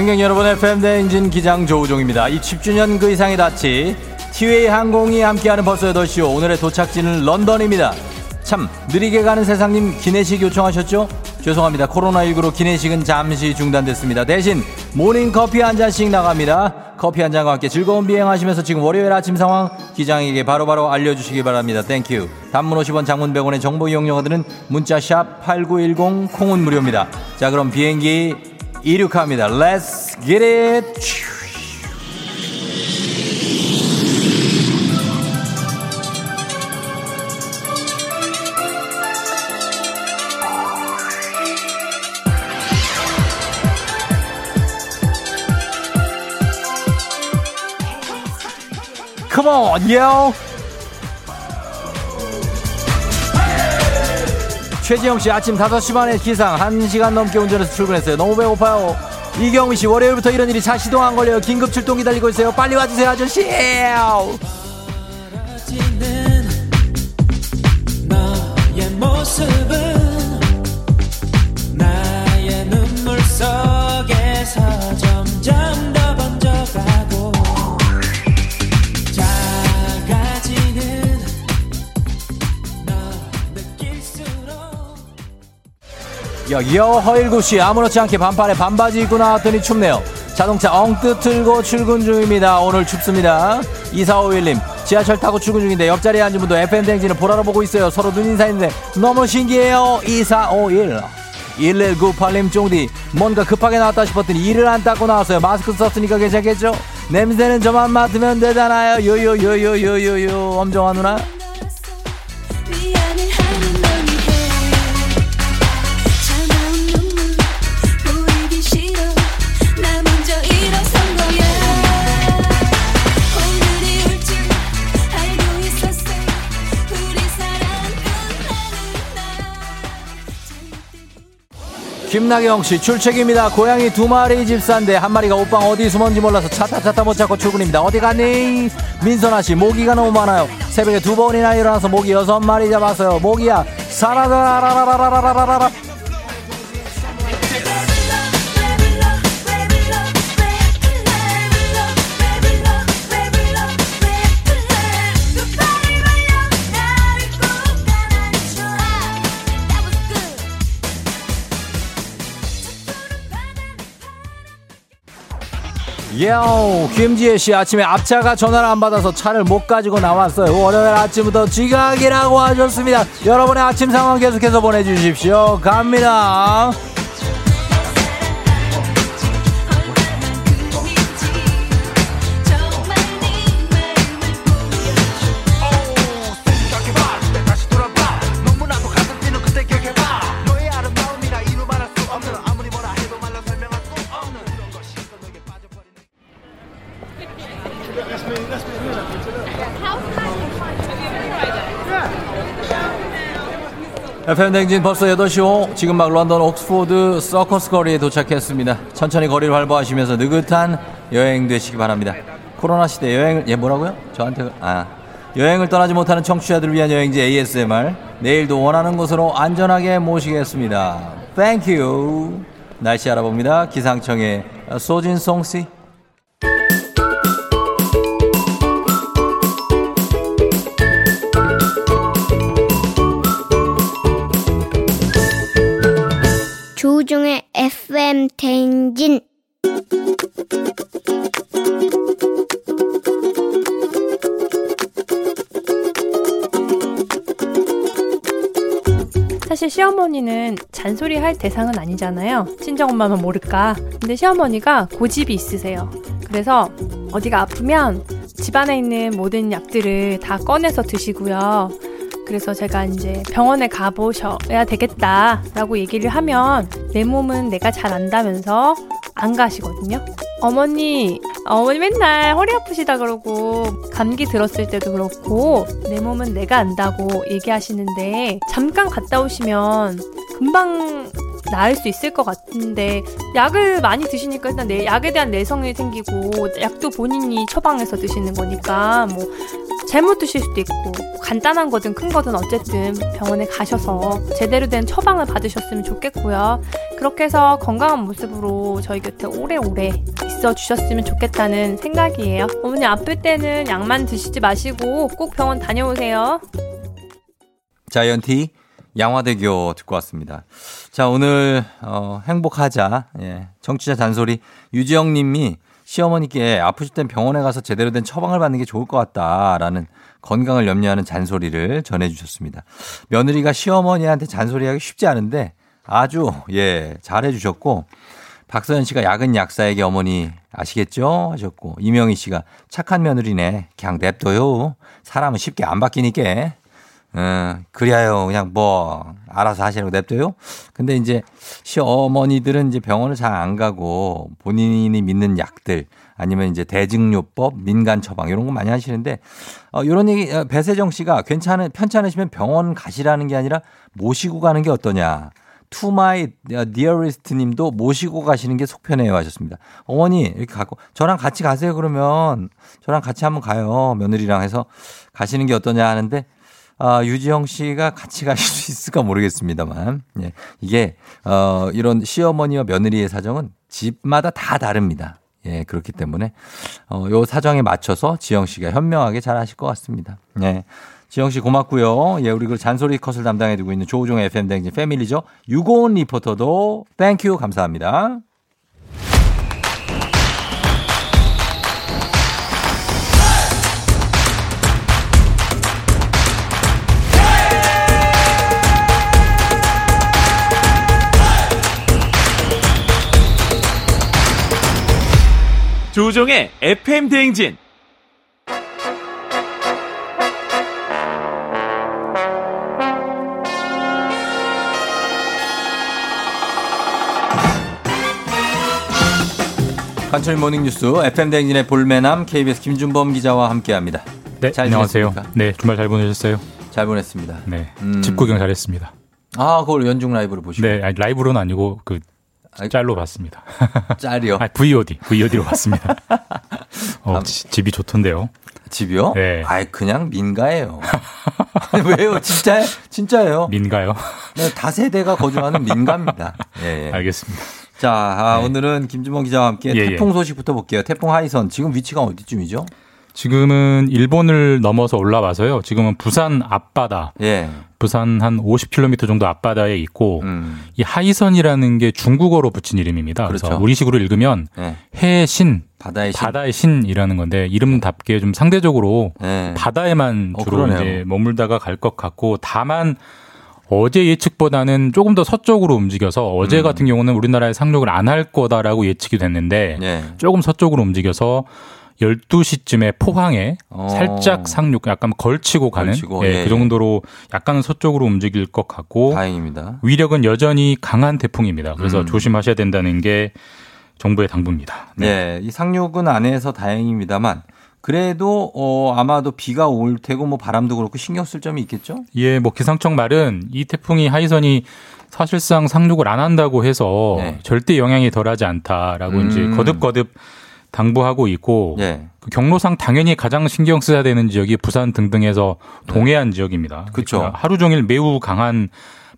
승객 여러분의 FM대행진 기장 조우종입니다. 20주년 그 이상의 가치 티웨이 항공이 함께하는 벌써 8시오 오늘의 도착지는 런던입니다. 참 느리게 가는 세상님 기내식 요청하셨죠? 죄송합니다. 코로나19로 기내식은 잠시 중단됐습니다. 대신 모닝커피 한 잔씩 나갑니다. 커피 한 잔과 함께 즐거운 비행하시면서 지금 월요일 아침 상황 기장에게 바로바로 알려주시기 바랍니다. Thank you. 단문 50원 장문 100원의 정보 이용료 드는 문자 샵 8910 콩은 무료입니다. 자 그럼 비행기 이륙합니다. Let's get it. Come on, yo. 최지영 씨 아침 5시 반에 기상 1시간 넘게 운전해서 출근했어요. 너무 배고파요. 이경미 씨 월요일부터 이런 일이 차 시동 안 걸려요. 긴급 출동 기다리고 있어요. 빨리 와주세요 아저씨. 여기요 허일구 씨 아무렇지 않게 반팔에 반바지 입고 나왔더니 춥네요. 자동차 엉뜨 틀고 출근 중입니다. 오늘 춥습니다. 2451님 지하철 타고 출근 중인데 옆자리에 앉은 분도 FM 댕진을 보라로 보고 있어요. 서로 눈 인사했는데 너무 신기해요. 2451 1198님 쫑디 뭔가 급하게 나왔다 싶었더니 이를 안 닦고 나왔어요. 마스크 썼으니까 괜찮겠죠? 냄새는 저만 맡으면 되잖아요. 요요요요요요요 엄정화 누나 김나경 씨 출첵입니다. 고양이 두 마리 집사인데 한 마리가 오빠 어디 숨었는지 몰라서 차타 차타 못 찾고 출근입니다. 어디 갔니? 민선아 씨 모기가 너무 많아요. 새벽에 두 번이나 일어나서 모기 여섯 마리 잡았어요. 모기야 사라라라라라라라라 라. 예오 김지혜 씨 아침에 앞차가 전화를 안 받아서 차를 못 가지고 나왔어요. 월요일 아침부터 지각이라고 하셨습니다. 여러분의 아침 상황 계속해서 보내주십시오. 갑니다. FM 대행진 벌써 8시 5 지금 막 런던 옥스포드 서커스 거리에 도착했습니다. 천천히 거리를 활보하시면서 느긋한 여행 되시기 바랍니다. 코로나 시대 여행을 예 뭐라고요? 저한테 아 여행을 떠나지 못하는 청취자들을 위한 여행지 ASMR 내일도 원하는 곳으로 안전하게 모시겠습니다. Thank you 날씨 알아봅니다. 기상청의 소진송 씨. 조종의 FM 대행진 사실 시어머니는 잔소리 할 대상은 아니잖아요. 친정엄마만 모를까. 근데 시어머니가 고집이 있으세요. 그래서 어디가 아프면 집안에 있는 모든 약들을 다 꺼내서 드시고요. 그래서 제가 이제 병원에 가보셔야 되겠다라고 얘기를 하면 내 몸은 내가 잘 안다면서 안 가시거든요. 어머니, 어머니 맨날 허리 아프시다 그러고 감기 들었을 때도 그렇고 내 몸은 내가 안다고 얘기하시는데 잠깐 갔다 오시면 금방 나을 수 있을 것 같은데 약을 많이 드시니까 일단 내 약에 대한 내성이 생기고 약도 본인이 처방해서 드시는 거니까 뭐 잘못 드실 수도 있고 간단한 거든 큰 거든 어쨌든 병원에 가셔서 제대로 된 처방을 받으셨으면 좋겠고요. 그렇게 해서 건강한 모습으로 저희 곁에 오래오래 있어 주셨으면 좋겠다는 생각이에요. 어머니 아플 때는 약만 드시지 마시고 꼭 병원 다녀오세요. 자이언티 양화대교 듣고 왔습니다. 자 오늘 어, 행복하자 예, 정치자 잔소리 유지영 님이 시어머니께 아프실 땐 병원에 가서 제대로 된 처방을 받는 게 좋을 것 같다라는 건강을 염려하는 잔소리를 전해주셨습니다. 며느리가 시어머니한테 잔소리하기 쉽지 않은데 아주 예 잘해 주셨고 박서연 씨가 약은 약사에게 어머니 아시겠죠? 하셨고 이명희 씨가 착한 며느리네. 그냥 냅둬요. 사람은 쉽게 안 바뀌니까 음, 그래요. 그냥 뭐, 알아서 하시라고 냅둬요? 근데 이제, 시어머니들은 이제 병원을 잘 안 가고 본인이 믿는 약들, 아니면 이제 대증요법, 민간 처방, 이런 거 많이 하시는데, 어, 요런 얘기, 어, 배세정 씨가 괜찮은, 편찮으시면 병원 가시라는 게 아니라 모시고 가는 게 어떠냐. To my dearest 님도 모시고 가시는 게 속편해요 하셨습니다. 어머니, 이렇게 갖고, 저랑 같이 가세요 그러면, 저랑 같이 한번 가요. 며느리랑 해서 가시는 게 어떠냐 하는데, 아, 유지영 씨가 같이 가실 수 있을까 모르겠습니다만, 예. 이게, 어, 이런 시어머니와 며느리의 사정은 집마다 다 다릅니다. 예, 그렇기 때문에, 어, 요 사정에 맞춰서 지영 씨가 현명하게 잘 하실 것 같습니다. 예. 지영 씨 고맙고요. 예, 우리 그 잔소리 컷을 담당해두고 있는 조우종의 FM 대행진 패밀리죠. 유고온 리포터도 Thank you 감사합니다. 조종의 FM 대행진. 간철 모닝뉴스 FM 댕진의 볼매남 KBS 김준범 기자와 함께합니다. 네, 잘 안녕하세요. 지냈습니까? 네, 주말 잘 보내셨어요? 잘 보냈습니다. 네, 음. 집 구경 잘했습니다. 아, 그걸 연중 라이브로 보시고. 네, 아니, 라이브로는 아니고 그 짤로 봤습니다. 짤이요? 아, VOD, VOD로 봤습니다. 어, 지- 집이 좋던데요. 집이요? 네. 아이, 그냥 민가예요. 왜요? 진짜, 진짜예요. 민가요? 네, 다세대가 거주하는 민가입니다. 예, 예. 알겠습니다. 자, 아, 오늘은 김준범 기자와 함께 예, 예. 태풍 소식부터 볼게요. 태풍 하이선. 지금 위치가 어디쯤이죠? 지금은 일본을 넘어서 올라와서요. 지금은 부산 앞바다. 예. 부산 한 50km 정도 앞바다에 있고 음. 이 하이선이라는 게 중국어로 붙인 이름입니다. 그래서 그렇죠. 우리식으로 읽으면 예. 해신 바다의 신. 바다의 신 이라는 건데 이름답게 좀 상대적으로 예. 바다에만 어, 주로 그러네요. 이제 머물다가 갈 것 같고 다만 어제 예측보다는 조금 더 서쪽으로 움직여서 어제 음. 같은 경우는 우리나라에 상륙을 안 할 거다라고 예측이 됐는데 예. 조금 서쪽으로 움직여서 12시쯤에 포항에 어. 살짝 상륙 약간 걸치고 가는 걸치고, 예, 예, 그 정도로 약간은 서쪽으로 움직일 것 같고 다행입니다. 위력은 여전히 강한 태풍입니다. 그래서 음. 조심하셔야 된다는 게 정부의 당부입니다. 네. 이 상륙은 안 해서 다행입니다만 그래도 어 아마도 비가 올 테고 뭐 바람도 그렇고 신경 쓸 점이 있겠죠? 예, 뭐 기상청 말은 이 태풍이 하이선이 사실상 상륙을 안 한다고 해서 네. 절대 영향이 덜하지 않다라고 음. 이제 거듭거듭 당부하고 있고 예. 그 경로상 당연히 가장 신경 써야 되는 지역이 부산 등등에서 동해안 지역입니다. 네. 그쵸. 그러니까 하루 종일 매우 강한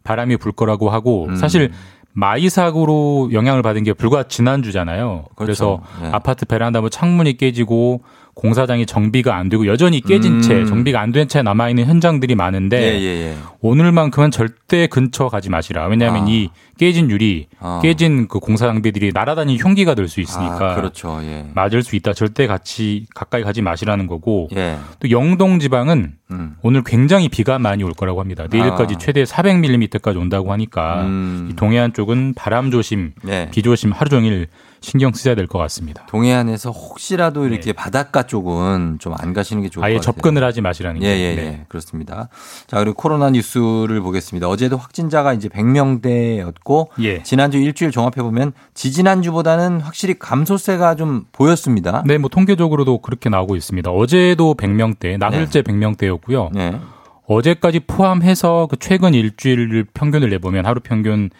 바람이 불 거라고 하고 음. 사실 마이삭으로 영향을 받은 게 불과 지난주잖아요. 그래서 그렇죠. 예. 아파트 베란다 뭐 창문이 깨지고 공사장이 정비가 안 되고 여전히 깨진 음. 채 정비가 안 된 채 남아 있는 현장들이 많은데 예, 예, 예. 오늘만큼은 절대 근처 가지 마시라. 왜냐하면 아. 이 깨진 유리, 어. 깨진 그 공사 장비들이 날아다니는 흉기가 될 수 있으니까 아, 그렇죠. 예. 맞을 수 있다. 절대 같이 가까이 가지 마시라는 거고. 예. 또 영동 지방은 음. 오늘 굉장히 비가 많이 올 거라고 합니다. 내일까지 아. 최대 400mm까지 온다고 하니까 음. 이 동해안 쪽은 바람 조심, 예. 비 조심 하루 종일 신경 쓰셔야 될 것 같습니다. 동해안에서 혹시라도 이렇게 바닷가 쪽은 좀 안 가시는 게 좋을 것 네. 아예 같아요. 접근을 하지 마시라는 예, 게. 예, 네. 예. 그렇습니다. 자, 그리고 코로나 뉴스를 보겠습니다. 어제도 확진자가 이제 100명대였고 예. 지난주 일주일 종합해 보면 지지난주보다는 확실히 감소세가 좀 보였습니다. 네, 뭐 통계적으로도 그렇게 나오고 있습니다. 어제도 100명대, 나흘째 100명대였고요. 네. 어제까지 포함해서 그 최근 일주일을 평균을 내보면 하루 평균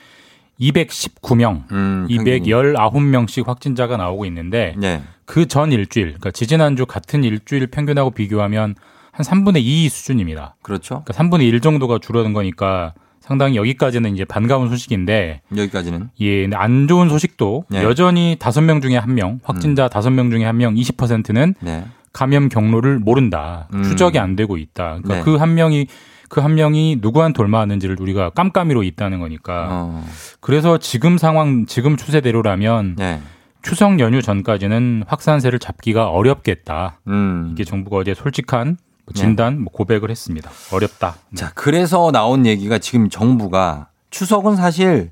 219명, 음, 평균이. 219명씩 확진자가 나오고 있는데 네. 그전 일주일, 그러니까 지지난주 같은 일주일 평균하고 비교하면 한 3분의 2 수준입니다. 그렇죠. 그러니까 3분의 1 정도가 줄어든 거니까 상당히 여기까지는 이제 반가운 소식인데 여기까지는 예, 근데 안 좋은 소식도 네. 여전히 5명 중에 1명, 확진자 5명 중에 1명 20%는 네. 감염 경로를 모른다. 음. 추적이 안 되고 있다. 그러니까 네. 그한 명이 그 한 명이 누구한테 얼마 왔는지를 우리가 깜깜이로 있다는 거니까. 어. 그래서 지금 상황, 지금 추세대로라면 네. 추석 연휴 전까지는 확산세를 잡기가 어렵겠다. 음. 이게 정부가 어제 솔직한 뭐 진단, 뭐 고백을 했습니다. 어렵다. 자, 그래서 나온 얘기가 지금 정부가 추석은 사실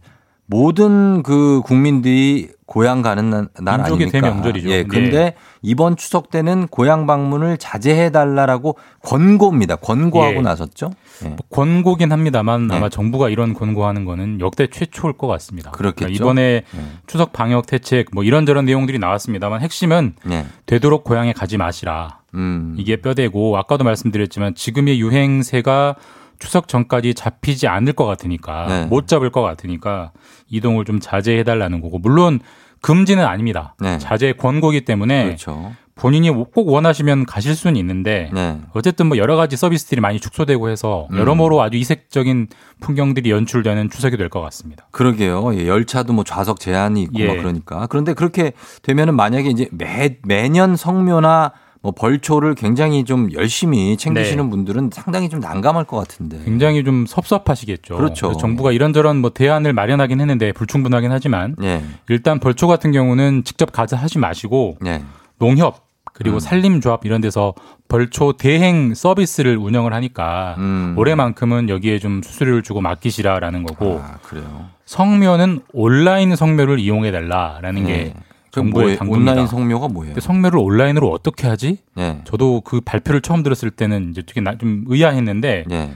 모든 그 국민들이 고향 가는 날, 날 민족의 아닙니까? 대명절이죠. 예, 근데 예. 이번 추석 때는 고향 방문을 자제해 달라라고 권고입니다. 권고하고 예. 나섰죠. 예. 뭐 권고긴 합니다만 네. 아마 정부가 이런 권고하는 거는 역대 최초일 것 같습니다. 그렇겠죠. 그러니까 이번에 네. 추석 방역 대책 뭐 이런저런 내용들이 나왔습니다만 핵심은 네. 되도록 고향에 가지 마시라. 음. 이게 뼈대고 아까도 말씀드렸지만 지금의 유행세가 추석 전까지 잡히지 않을 것 같으니까 네. 못 잡을 것 같으니까 이동을 좀 자제해 달라는 거고 물론 금지는 아닙니다. 네. 자제 권고기 때문에 그렇죠. 본인이 꼭 원하시면 가실 수는 있는데 네. 어쨌든 뭐 여러 가지 서비스들이 많이 축소되고 해서 음. 여러모로 아주 이색적인 풍경들이 연출되는 추석이 될 것 같습니다. 그러게요. 예, 열차도 뭐 좌석 제한이 있고 예. 막 그러니까. 그런데 그렇게 되면은 만약에 이제 매, 매년 성묘나 뭐 벌초를 굉장히 좀 열심히 챙기시는 네. 분들은 상당히 좀 난감할 것 같은데. 굉장히 좀 섭섭하시겠죠. 그렇죠. 정부가 이런저런 뭐 대안을 마련하긴 했는데 불충분하긴 하지만 예. 일단 벌초 같은 경우는 직접 가서 하지 마시고 예. 농협 그리고 음. 산림조합 이런 데서 벌초 대행 서비스를 운영을 하니까 음. 올해만큼은 여기에 좀 수수료를 주고 맡기시라라는 거고 아, 그래요. 성묘는 온라인 성묘를 이용해 달라라는 게 예. 그 뭐예요? 당부입니다. 온라인 성묘가 뭐예요? 근데 성묘를 온라인으로 어떻게 하지? 예. 저도 그 발표를 처음 들었을 때는 이제 되게 나- 좀 의아했는데 예.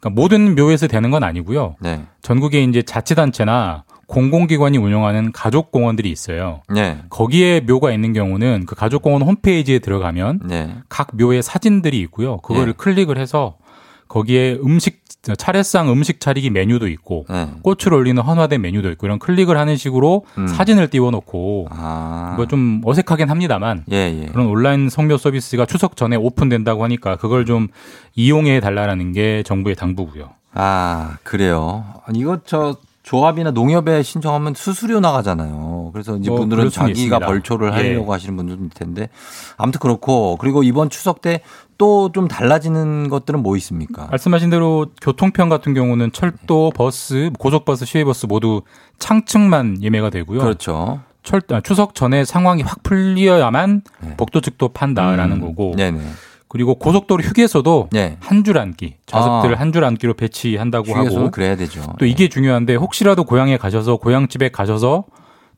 그러니까 모든 묘에서 되는 건 아니고요. 네. 전국에 이제 자치단체나 공공기관이 운영하는 가족공원들이 있어요. 네. 거기에 묘가 있는 경우는 그 가족공원 홈페이지에 들어가면 네. 각 묘의 사진들이 있고요. 그거를 네. 클릭을 해서 거기에 음식 차례상 음식 차리기 메뉴도 있고 네. 꽃을 올리는 헌화된 메뉴도 있고 이런 클릭을 하는 식으로 음. 사진을 띄워놓고 아. 이거 좀 어색하긴 합니다만 예, 예. 그런 온라인 성묘 서비스가 추석 전에 오픈된다고 하니까 그걸 좀 이용해 달라는 게 정부의 당부고요. 아, 그래요. 아니, 이거 저 조합이나 농협에 신청하면 수수료 나가잖아요. 그래서 이제 뭐 분들은 자기가. 벌초를 예. 하려고 하시는 분들도 있을 텐데. 아무튼 그렇고. 그리고 이번 추석 때 또 좀 달라지는 것들은 뭐 있습니까? 말씀하신 대로 교통편 같은 경우는 철도, 버스, 고속버스, 시외버스 모두 창층만 예매가 되고요. 그렇죠. 철, 아, 추석 전에 상황이 확 풀려야만 복도 측도 판다라는 음. 거고. 네네. 그리고 고속도로 휴게소도 네. 한줄 앉기 좌석들을 아. 한줄 앉기로 배치한다고 하고 그래야 되죠. 또 이게 중요한데 혹시라도 고향에 가셔서 고향 집에 가셔서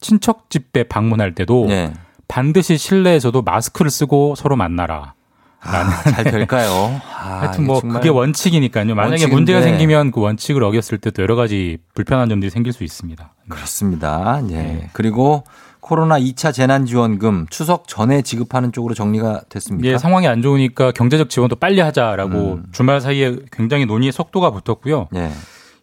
친척 집에 방문할 때도 네. 반드시 실내에서도 마스크를 쓰고 서로 만나라. 아, 잘 될까요? 아, 하여튼 뭐 그게 원칙이니까요. 만약에 원칙인데. 문제가 생기면 그 원칙을 어겼을 때도 여러 가지 불편한 점들이 생길 수 있습니다. 그렇습니다. 예. 네. 그리고 코로나 2차 재난지원금 추석 전에 지급하는 쪽으로 정리가 됐습니까? 예, 상황이 안 좋으니까 경제적 지원도 빨리 하자라고 음. 주말 사이에 굉장히 논의의 속도가 붙었고요. 예.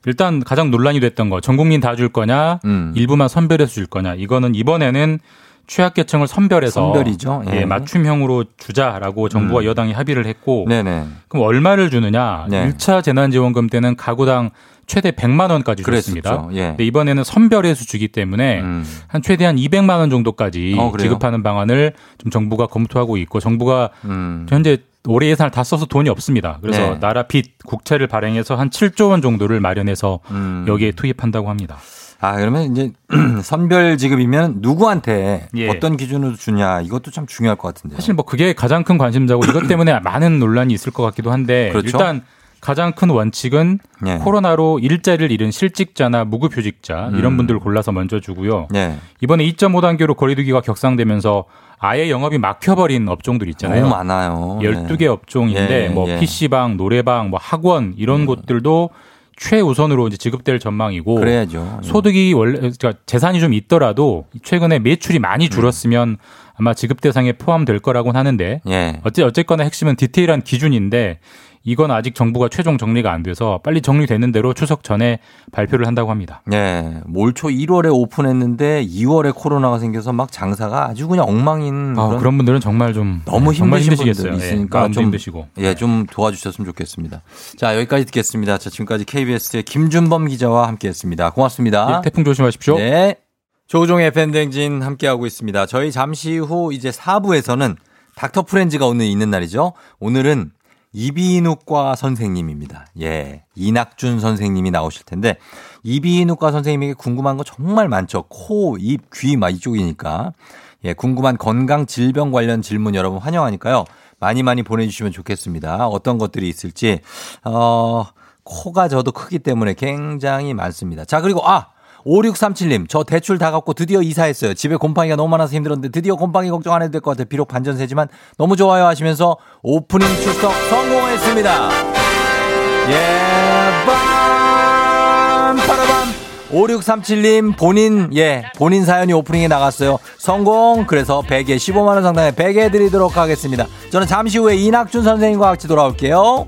일단 가장 논란이 됐던 거, 전 국민 다 줄 거냐, 음. 일부만 선별해서 줄 거냐. 이거는 이번에는 취약계층을 선별해서 선별이죠. 예. 예, 맞춤형으로 주자라고 정부와 음. 여당이 합의를 했고 네네. 그럼 얼마를 주느냐? 네. 1차 재난지원금 때는 가구당 최대 100만 원까지 줬습니다. 예. 근데 이번에는 선별해서 주기 때문에 음. 한 최대한 200만 원 정도까지 어? 지급하는 방안을 좀 정부가 검토하고 있고 정부가 음. 현재 올해 예산을 다 써서 돈이 없습니다. 그래서 네. 나라 빚 국채를 발행해서 한 7조 원 정도를 마련해서 음. 여기에 투입한다고 합니다. 아, 그러면 이제 선별 지급이면 누구한테 예. 어떤 기준으로 주냐 이것도 참 중요할 것 같은데요. 사실 뭐 그게 가장 큰 관심사고 이것 때문에 많은 논란이 있을 것 같기도 한데 그렇죠. 일단 가장 큰 원칙은 예. 코로나로 일자리를 잃은 실직자나 무급휴직자 이런 음. 분들 골라서 먼저 주고요. 예. 이번에 2.5 단계로 거리두기가 격상되면서 아예 영업이 막혀버린 업종들 있잖아요. 너무 많아요. 12개 업종인데 예, 뭐 예. PC방, 노래방, 뭐 학원 이런 곳들도 최우선으로 이제 지급될 전망이고 그래야죠. 예. 소득이 원래 그러니까 재산이 좀 있더라도 최근에 매출이 많이 줄었으면 아마 지급 대상에 포함될 거라고는 하는데 예. 어째 어쨌거나 핵심은 디테일한 기준인데 이건 아직 정부가 최종 정리가 안 돼서 빨리 정리되는 대로 추석 전에 발표를 한다고 합니다. 예. 올초 1월에 오픈했는데 2월에 코로나가 생겨서 막 장사가 아주 그냥 엉망인 아, 그런 그런 분들은 정말 좀 너무 정말 힘드신. 분들 예, 있으니까 마음도 좀 힘드시고. 예, 좀 도와주셨으면 좋겠습니다. 자, 여기까지 듣겠습니다. 자, 지금까지 KBS의 김준범 기자와 함께 했습니다. 고맙습니다. 예, 태풍 조심하십시오. 네. 조종의 팬댕진 함께하고 있습니다. 저희 잠시 후 이제 4부에서는 닥터 프렌즈가 오늘 있는 날이죠. 오늘은 이비인후과 선생님입니다. 예. 이낙준 선생님이 나오실 텐데, 이비인후과 선생님에게 궁금한 거 정말 많죠. 코, 입, 귀, 막 이쪽이니까. 예, 궁금한 건강 질병 관련 질문 여러분 환영하니까요. 많이 많이 보내주시면 좋겠습니다. 어떤 것들이 있을지, 어, 코가 저도 크기 때문에 굉장히 많습니다. 자, 그리고, 아! 5637님, 저 대출 다 갚고 드디어 이사했어요. 집에 곰팡이가 너무 많아서 힘들었는데 드디어 곰팡이 걱정 안 해도 될 것 같아요. 비록 반전세지만 너무 좋아요 하시면서 오프닝 출석 성공했습니다. 예, 빰, 빠라밤. 5637님 본인 예 본인 사연이 오프닝에 나갔어요 성공 그래서 베개 15만원 상당의 베개 드리도록 하겠습니다 저는 잠시 후에 이낙준 선생님과 같이 돌아올게요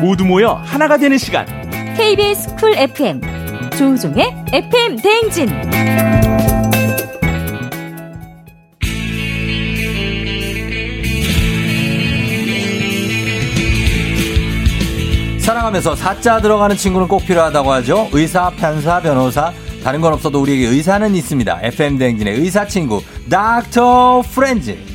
모두 모여 하나가 되는 시간. KBS 쿨 FM 조우종의 FM 대행진. 사랑하면서 사자 들어가는 친구는 꼭 필요하다고 하죠. 의사, 판사, 변호사. 다른 건 없어도 우리에게 의사는 있습니다. FM 대행진의 의사 친구, 닥터 프렌즈.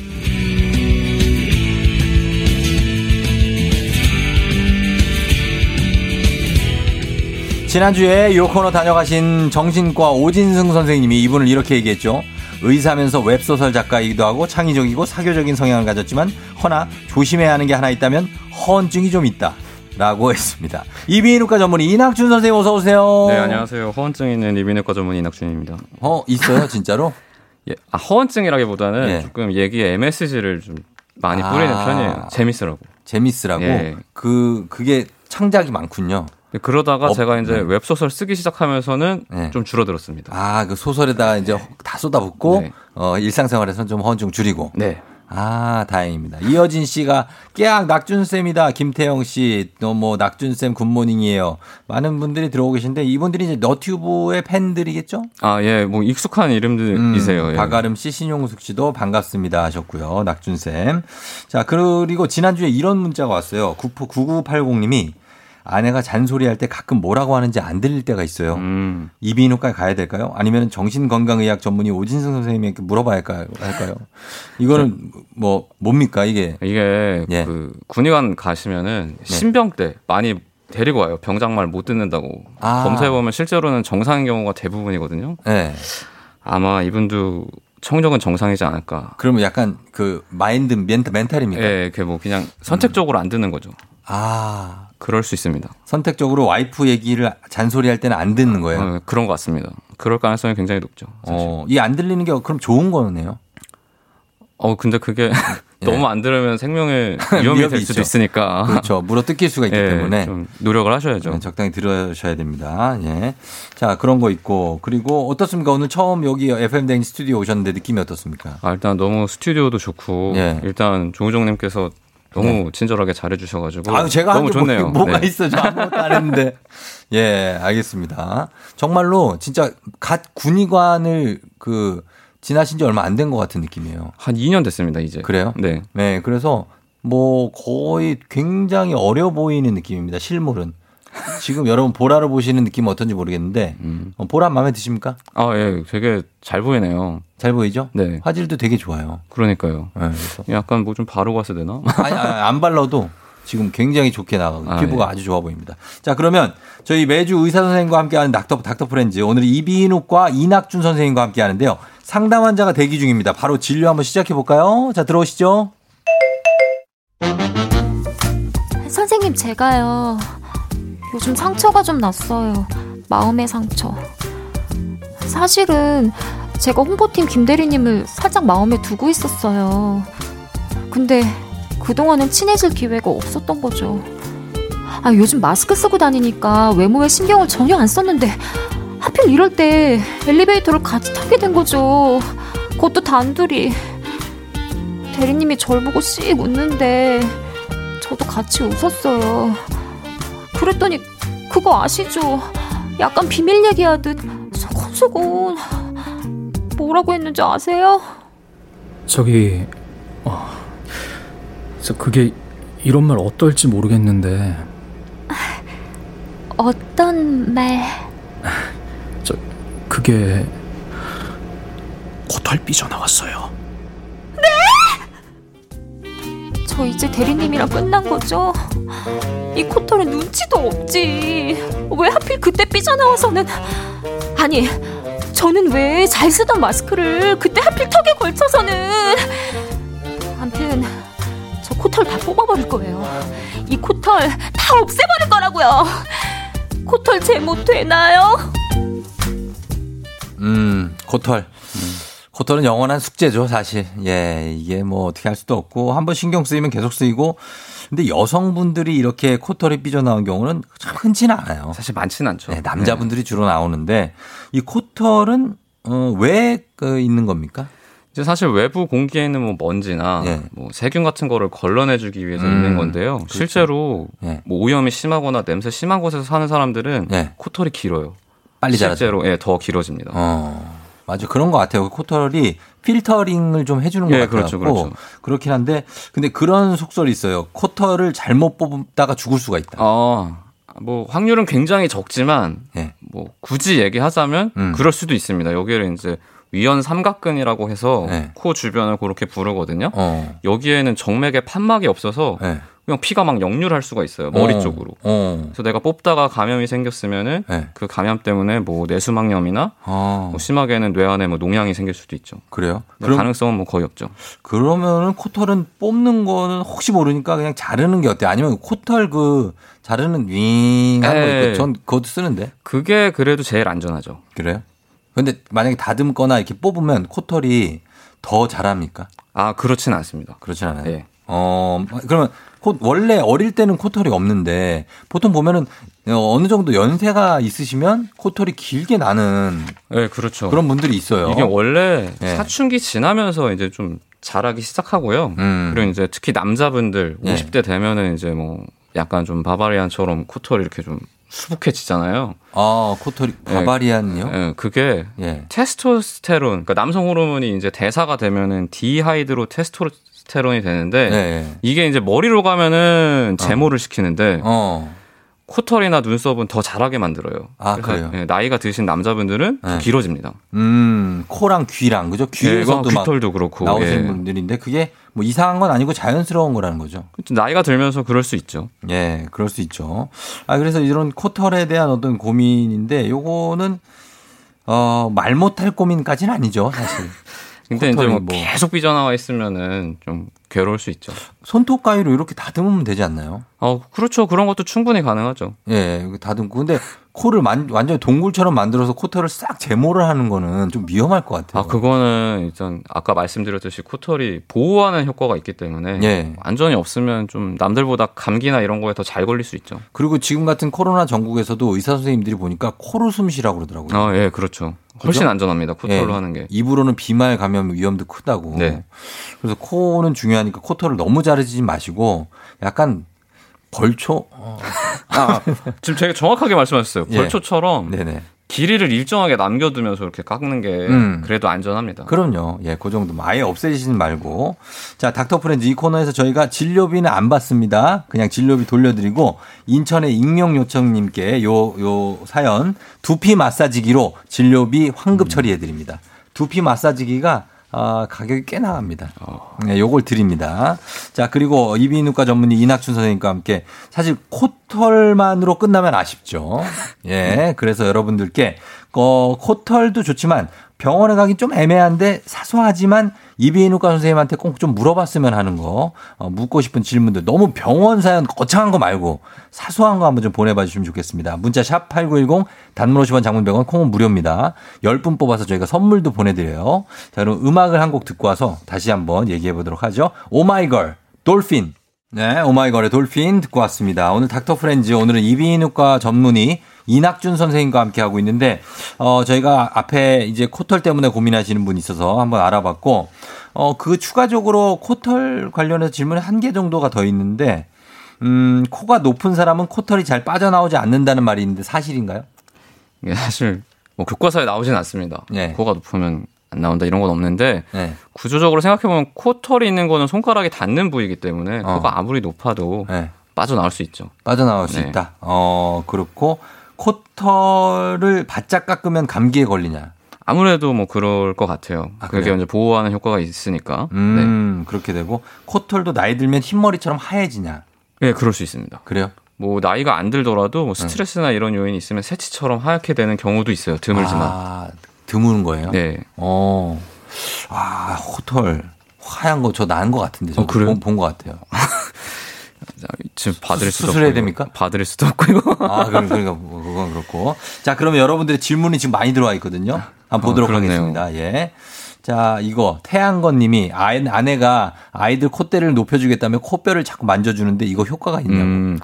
지난주에 요 코너 다녀가신 정신과 오진승 선생님이 이분을 이렇게 얘기했죠. 의사면서 웹소설 작가이기도 하고 창의적이고 사교적인 성향을 가졌지만 허나 조심해야 하는 게 하나 있다면 허언증이 좀 있다. 라고 했습니다. 이비인후과 전문의 이낙준 선생님 어서 오세요. 네, 안녕하세요. 허언증 있는 이비인후과 전문의 이낙준입니다. 어, 있어요, 진짜로? 예, 아, 허언증이라기보다는 예. 조금 얘기에 MSG를 좀 많이 뿌리는 아. 편이에요. 재밌으라고. 재밌으라고. 예. 그 그게 창작이 많군요. 그러다가 어, 제가 이제 네. 웹소설 쓰기 시작하면서는 네. 좀 줄어들었습니다. 아, 그 소설에다 이제 다 쏟아붓고 네. 어, 일상생활에서는 좀 허언증 줄이고. 네. 아, 다행입니다. 이어진 씨가 깨악 낙준쌤이다. 김태영 씨, 또 뭐 낙준쌤 굿모닝이에요. 많은 분들이 들어오고 계신데 이분들이 이제 너튜브의 팬들이겠죠? 아, 예, 뭐 익숙한 이름들이세요. 예. 음, 박아름 씨, 신용숙 씨도 반갑습니다 하셨고요. 낙준쌤. 자, 그리고 지난주에 이런 문자가 왔어요. 9980님이 아내가 잔소리할 때 가끔 뭐라고 하는지 안 들릴 때가 있어요. 음. 이비인후과에 가야 될까요? 아니면 정신건강의학 전문의 오진승 선생님에게 물어봐야 할까요? 할까요? 이거는 뭐 뭡니까 이게? 이게 예. 그 군의관 가시면은 신병 때 많이 데리고 와요. 병장 말 못 듣는다고. 아. 검사해 보면 실제로는 정상인 경우가 대부분이거든요. 네. 아마 이분도 청정은 정상이지 않을까. 그러면 약간 그 마인드 멘탈 멘탈입니까? 예, 그뭐 그냥 선택적으로 안 듣는 거죠. 아. 그럴 수 있습니다. 선택적으로 와이프 얘기를 잔소리할 때는 안 듣는 거예요. 어, 그런 것 같습니다. 그럴 가능성이 굉장히 높죠. 어, 이 안 들리는 게 그럼 좋은 거네요. 어, 근데 그게 너무 안 들으면 생명에 위험이 될 수도 있죠. 있으니까. 그렇죠. 물어 뜯길 수가 있기 예, 때문에 좀 노력을 하셔야죠. 네, 적당히 들으셔야 됩니다. 예. 자, 그런 거 있고. 그리고 어떻습니까? 오늘 처음 여기 FM 댕 스튜디오 오셨는데 느낌이 어떻습니까? 아, 일단 너무 스튜디오도 좋고 예. 일단 조우종님께서 너무 친절하게 잘해주셔가지고 아유, 제가 너무 좋네요. 뭐, 뭐가 네. 있어. 저 아무것도 안 했는데. 예, 알겠습니다. 정말로 진짜 갓 군의관을 그 지나신 지 얼마 안 된 것 같은 느낌이에요. 한 2년 됐습니다 이제. 그래요? 네. 네, 그래서 뭐 거의 굉장히 어려 보이는 느낌입니다. 실물은. 지금 여러분 보라를 보시는 느낌 은 어떤지 모르겠는데 음. 어, 보라 마음에 드십니까? 아, 예, 되게 잘 보이네요. 잘 보이죠? 네. 화질도 되게 좋아요. 그러니까요. 네, 약간 뭐 좀 바르고 왔어야 되나? 아니, 아니, 안 발라도 지금 굉장히 좋게 나가고 아, 피부가 예. 아주 좋아 보입니다. 자, 그러면 저희 매주 의사 선생님과 함께하는 닥터 닥터 프렌즈 오늘 이비인후과 이낙준 선생님과 함께 하는데요. 상담 환자가 대기 중입니다. 바로 진료 한번 시작해 볼까요? 자, 들어오시죠. 선생님, 제가요. 요즘 상처가 좀 났어요. 마음의 상처. 사실은 제가 홍보팀 김대리님을 살짝 마음에 두고 있었어요. 근데 그동안은 친해질 기회가 없었던 거죠. 아, 요즘 마스크 쓰고 다니니까 외모에 신경을 전혀 안 썼는데 하필 이럴 때 엘리베이터를 같이 타게 된 거죠. 그것도 단둘이. 대리님이 절 보고 씩 웃는데 저도 같이 웃었어요. 그랬더니 그거 아시죠? 약간 비밀 얘기하듯 소곤소곤 뭐라고 했는지 아세요? 저기 어, 저 그게 이런 말 어떨지 모르겠는데 어떤 말? 저 그게 코털 삐져나왔어요. 저 이제 대리님이랑 끝난 거죠? 이 코털은 눈치도 없지. 왜 하필 그때 삐져나와서는 아니 저는 왜 잘 쓰던 마스크를 그때 하필 턱에 걸쳐서는 암튼 저 코털 다 뽑아버릴 거예요. 이 코털 다 없애버릴 거라고요. 코털 제모 되나요? 음, 코털. 코털은 영원한 숙제죠, 사실. 예, 이게 뭐 어떻게 할 수도 없고, 한번 신경 쓰이면 계속 쓰이고, 근데 여성분들이 이렇게 코털이 삐져나온 경우는 참 흔치는 않아요. 사실 많지는 않죠. 네, 남자분들이 주로 나오는데, 이 코털은, 어, 왜, 그, 있는 겁니까? 이제 사실 외부 공기에 있는 뭐 먼지나 예. 뭐 세균 같은 거를 걸러내주기 위해서 음, 있는 건데요. 그렇죠. 실제로 예. 뭐 오염이 심하거나 냄새 심한 곳에서 사는 사람들은 예. 코털이 길어요. 빨리 자라죠. 실제로 예, 더 길어집니다. 어, 맞아. 그런 것 같아요. 코털이 필터링을 좀 해주는 것 예, 같아요. 그렇죠, 그렇죠. 그렇긴 한데, 근데 그런 속설이 있어요. 코털을 잘못 뽑다가 죽을 수가 있다. 어, 뭐 확률은 굉장히 적지만 예. 뭐 굳이 얘기하자면 음. 그럴 수도 있습니다. 여기를 이제 위연 삼각근이라고 해서 네. 코 주변을 그렇게 부르거든요. 어. 여기에는 정맥에 판막이 없어서 네. 그냥 피가 막 역류할 수가 있어요. 머리 어. 쪽으로. 어. 그래서 내가 뽑다가 감염이 생겼으면은 네. 그 감염 때문에 뭐 내수막염이나 어. 뭐 심하게는 뇌 안에 뭐 농양이 생길 수도 있죠. 그래요? 근데 가능성은 뭐 거의 없죠. 그러면은 코털은 뽑는 거는 혹시 모르니까 그냥 자르는 게 어때요? 아니면 코털 그 자르는 윙 하는 거 에. 있고 전 그것도 쓰는데. 그게 그래도 제일 안전하죠. 그래요? 근데 만약에 다듬거나 이렇게 뽑으면 코털이 더 자랍니까? 아 그렇진 않습니다. 그렇진 않아요. 예. 어 그러면 코, 원래 어릴 때는 코털이 없는데 보통 보면은 어, 어느 정도 연세가 있으시면 코털이 길게 나는 네, 그렇죠. 그런 분들이 있어요. 이게 원래 예. 사춘기 지나면서 이제 좀 자라기 시작하고요. 음. 그리고 이제 특히 남자분들 예. 50대 되면은 이제 뭐 약간 좀 barbarian처럼 코털이 이렇게 좀 수북해지잖아요. 아 코털이 barbarian요? 예, 그게 예. 테스토스테론, 그러니까 남성 호르몬이 이제 대사가 되면은 dihydrotestosterone이 되는데 네. 이게 이제 머리로 가면은 제모를 시키는데 어. 코털이나 눈썹은 더 자라게 만들어요. 아, 그래요? 예, 나이가 드신 남자분들은 더 네. 길어집니다. 음, 코랑 귀랑 그죠? 귀에서도 예, 막 귀털도 그렇고 나오시는 예. 분들인데 그게 뭐 이상한 건 아니고 자연스러운 거라는 거죠. 나이가 들면서 그럴 수 있죠. 예, 그럴 수 있죠. 아, 그래서 이런 코털에 대한 어떤 고민인데 요거는 어, 말 못할 고민까지는 아니죠, 사실. 근데 이제 뭐 뭐- 계속 삐져나와 있으면은 좀 괴로울 수 있죠. 손톱 가위로 이렇게 다듬으면 되지 않나요? 어, 그렇죠. 그런 것도 충분히 가능하죠. 예, 이거 다듬고. 근데 코를 만, 완전히 동굴처럼 만들어서 코털을 싹 제모를 하는 거는 좀 위험할 것 같아요. 아, 그거는 일단 아까 말씀드렸듯이 코털이 보호하는 효과가 있기 때문에 예. 안전이 없으면 좀 남들보다 감기나 이런 거에 더 잘 걸릴 수 있죠. 그리고 지금 같은 코로나 전국에서도 의사 선생님들이 보니까 코로 숨 쉬라고 그러더라고요. 아, 예, 그렇죠. 훨씬 그죠? 안전합니다. 코털로 예, 하는 게. 입으로는 비말 감염 위험도 크다고. 네. 그래서 코는 중요하니까 코털을 너무 자르지 마시고 약간 벌초. 어. 아, 지금 되게 정확하게 말씀하셨어요. 예. 벌초처럼 네네. 길이를 일정하게 남겨두면서 이렇게 깎는 게 음. 그래도 안전합니다. 그럼요. 예, 그 정도. 아예 없애지는 말고. 자, 닥터 프렌즈 이 코너에서 저희가 진료비는 안 받습니다. 그냥 진료비 돌려드리고 인천의 익명 요청님께 요, 요 사연 두피 마사지기로 진료비 환급 처리해드립니다. 두피 마사지기가 아, 가격이 꽤 나갑니다. 네, 요걸 드립니다. 자, 그리고 이비인후과 전문의 이낙춘 선생님과 함께 사실 코털만으로 끝나면 아쉽죠. 예, 그래서 여러분들께 어, 코털도 좋지만 병원에 가긴 좀 애매한데 사소하지만 이비인후과 선생님한테 꼭 좀 물어봤으면 하는 거 어, 묻고 싶은 질문들 너무 병원 사연 거창한 거 말고 사소한 거 한번 좀 보내봐 주시면 좋겠습니다. 문자 샵 8910 단문 50원 장문 100원 콩은 무료입니다. 10분 뽑아서 저희가 선물도 보내드려요. 자 그럼 음악을 한 곡 듣고 와서 다시 한번 얘기해 보도록 하죠. 오마이걸 돌핀 네, 오마이걸의 돌핀 듣고 왔습니다. 오늘 닥터 프렌즈, 오늘은 이비인후과 전문의 이낙준 선생님과 함께 하고 있는데, 어, 저희가 앞에 이제 코털 때문에 고민하시는 분이 있어서 한번 알아봤고, 어, 그 추가적으로 코털 관련해서 질문이 한 개 정도가 더 있는데, 음, 코가 높은 사람은 코털이 잘 빠져나오지 않는다는 말이 있는데 사실인가요? 이게 사실 뭐 교과서에 나오진 않습니다. 코가 높으면 안 나온다 이런 건 없는데 네. 구조적으로 생각해 보면 코털이 있는 거는 손가락이 닿는 부위이기 때문에 어. 코가 아무리 높아도 빠져나올 수 있죠. 빠져나올 수 네. 있다. 어, 그렇고 코털을 바짝 깎으면 감기에 걸리냐? 아무래도 뭐 그럴 것 같아요. 그게 그래요? 이제 보호하는 효과가 있으니까. 음, 그렇게 되고 코털도 나이 들면 흰머리처럼 하얘지냐? 네, 그럴 수 있습니다. 그래요? 뭐 나이가 안 들더라도 뭐 스트레스나 이런 요인이 있으면 새치처럼 하얗게 되는 경우도 있어요. 드물지만. 아, 드무는 거예요? 네. 어. 아, 코털. 하얀 거 저 나은 것 같은데. 저 그래요? 본것 같아요. 지금 봐드릴 수도 수술해야 없고, 됩니까? 봐드릴 수도 없고 이거. 아, 그럼 그러니까 뭐 그건 그렇고. 자, 그러면 여러분들의 질문이 지금 많이 들어와 있거든요. 한번 보도록 어. 하겠습니다. 예. 자, 이거 태양건 님이 아, 아내가 아이들 콧대를 높여주겠다며 코뼈를 자꾸 만져주는데 이거 효과가 있냐고. 음,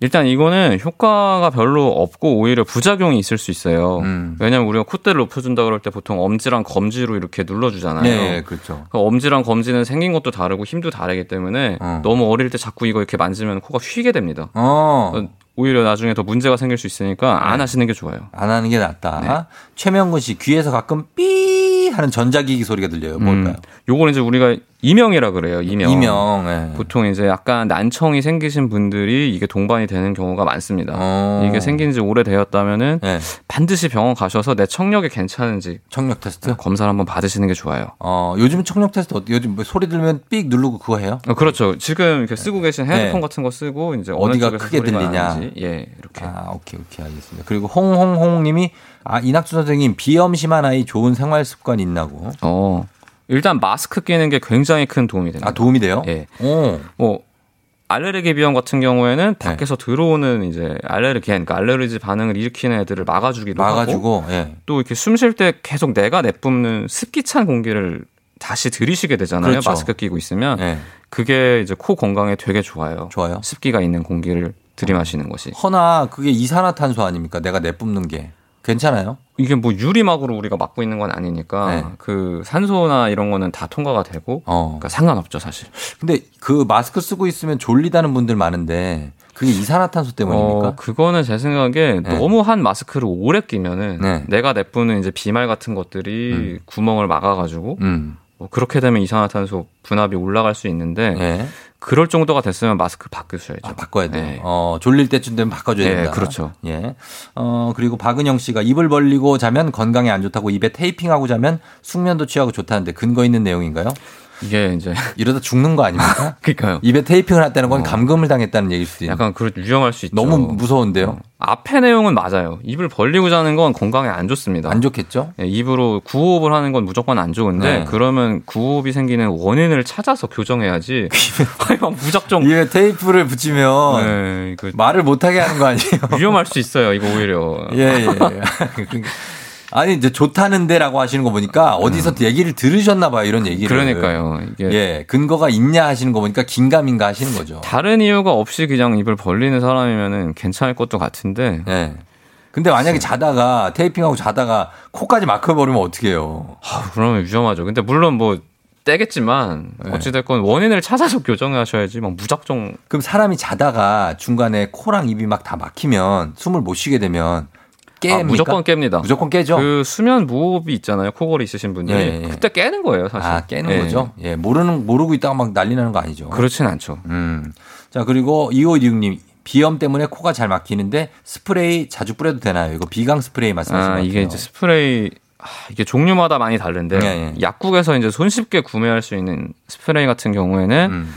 일단 이거는 효과가 별로 없고 오히려 부작용이 있을 수 있어요. 음. 왜냐면 우리가 콧대를 높여준다 그럴 때 보통 엄지랑 검지로 이렇게 눌러주잖아요. 네, 그렇죠. 그 엄지랑 검지는 생긴 것도 다르고 힘도 다르기 때문에 너무 어릴 때 자꾸 이거 이렇게 만지면 코가 휘게 됩니다. 어. 오히려 나중에 더 문제가 생길 수 있으니까 안 하시는 게 좋아요. 안 하는 게 낫다. 네. 최명근 씨 귀에서 가끔 삐 하는 전자기기 소리가 들려요. 뭘까요? 음, 요거는 이제 우리가 이명이라 그래요. 이명. 이명, 예. 보통 이제 약간 난청이 생기신 분들이 이게 동반이 되는 경우가 많습니다. 어. 이게 생긴 지 오래되었다면은 네. 반드시 병원 가셔서 내 청력이 괜찮은지 청력 테스트 검사를 한번 받으시는 게 좋아요. 어, 요즘 청력 테스트 어때? 요즘 뭐 소리 들으면 삑 누르고 그거 해요? 어, 그렇죠. 지금 이렇게 쓰고 계신 헤드폰 네. 같은 거 쓰고 이제 어디가 크게 들리냐? 예, 이렇게. 아, 오케이, 오케이, 알겠습니다. 그리고 홍홍홍 님이 아, 이낙준 선생님 비염 심한 아이 좋은 생활 습관 있나고? 어. 일단 마스크 끼는 게 굉장히 큰 도움이 됩니다. 아, 도움이 돼요? 예. 오. 뭐 알레르기 비염 같은 경우에는 밖에서 들어오는 이제 알레르기엔, 그러니까 알레르기 반응을 일으키는 애들을 막아주기도 막아주고, 하고 예. 또 이렇게 숨 쉴 때 계속 내가 내뿜는 습기 찬 공기를 다시 들이쉬게 되잖아요. 그렇죠. 마스크 끼고 있으면 예. 그게 이제 코 건강에 되게 좋아요. 좋아요. 습기가 있는 공기를 들이마시는 것이. 허나 그게 이산화탄소 아닙니까? 내가 내뿜는 게. 괜찮아요? 이게 뭐 유리막으로 우리가 막고 있는 건 아니니까 네. 그 산소나 이런 거는 다 통과가 되고 어. 그러니까 상관없죠 사실. 근데 그 마스크 쓰고 있으면 졸리다는 분들 많은데 그게 이산화탄소 때문입니까? 어, 그거는 제 생각에 네. 너무 한 마스크를 오래 끼면은 네. 내가 내뿜는 이제 비말 같은 것들이 구멍을 막아가지고 음. 뭐 그렇게 되면 이산화탄소 분압이 올라갈 수 있는데 예. 그럴 정도가 됐으면 마스크 바꾸셔야죠. 아, 바꿔야 돼요. 네. 어, 졸릴 때쯤 되면 바꿔줘야 예, 된다. 그렇죠. 예. 어, 그리고 박은영 씨가 입을 벌리고 자면 건강에 안 좋다고 입에 테이핑하고 자면 숙면도 취하고 좋다는데 근거 있는 내용인가요? 이게 이제 이러다 죽는 거 아닙니까? 그러니까요. 입에 테이핑을 했다는 건 감금을 당했다는 얘기일 수도 있는. 약간 그 위험할 수 있죠. 너무 무서운데요. 앞에 내용은 맞아요. 입을 벌리고 자는 건 건강에 안 좋습니다. 안 좋겠죠? 예, 입으로 구호흡을 하는 건 무조건 안 좋은데 네. 그러면 구호흡이 생기는 원인을 찾아서 교정해야지. 무작정 입에 테이프를 붙이면 네, 그 말을 못하게 하는 거 아니에요? 위험할 수 있어요. 이거 오히려. 예, 예. 아니 이제 좋다는데라고 하시는 거 보니까 어디서 얘기를 들으셨나 봐요 이런 얘기를. 음. 그러니까요. 이게 예, 근거가 있냐 하시는 거 보니까 긴가민가 하시는 거죠. 다른 이유가 없이 그냥 입을 벌리는 사람이면은 괜찮을 것도 같은데. 예. 근데 만약에 자다가 테이핑하고 자다가 코까지 막혀버리면 어떻게 해요? 아, 그러면 위험하죠. 근데 물론 뭐 떼겠지만 네. 어찌됐건 원인을 찾아서 교정하셔야지 막 무작정 그럼 사람이 자다가 중간에 코랑 입이 막 다 막히면 숨을 못 쉬게 되면 깹니까? 아, 무조건 깹니다. 무조건 깨죠. 그 수면 무호흡이 있잖아요. 코골이 있으신 분들이 예, 예. 그때 깨는 거예요, 사실. 아, 깨는 예. 거죠? 예, 모르는, 모르고 있다가 막 난리 나는 거 아니죠? 그렇진 않죠. 음. 자, 그리고 2516님. 비염 때문에 코가 잘 막히는데 스프레이 자주 뿌려도 되나요? 이거 비강 스프레이 말씀하시는 아, 거 이게 이제 스프레이 아, 이게 종류마다 많이 다른데 예, 예. 약국에서 이제 손쉽게 구매할 수 있는 스프레이 같은 경우에는 음.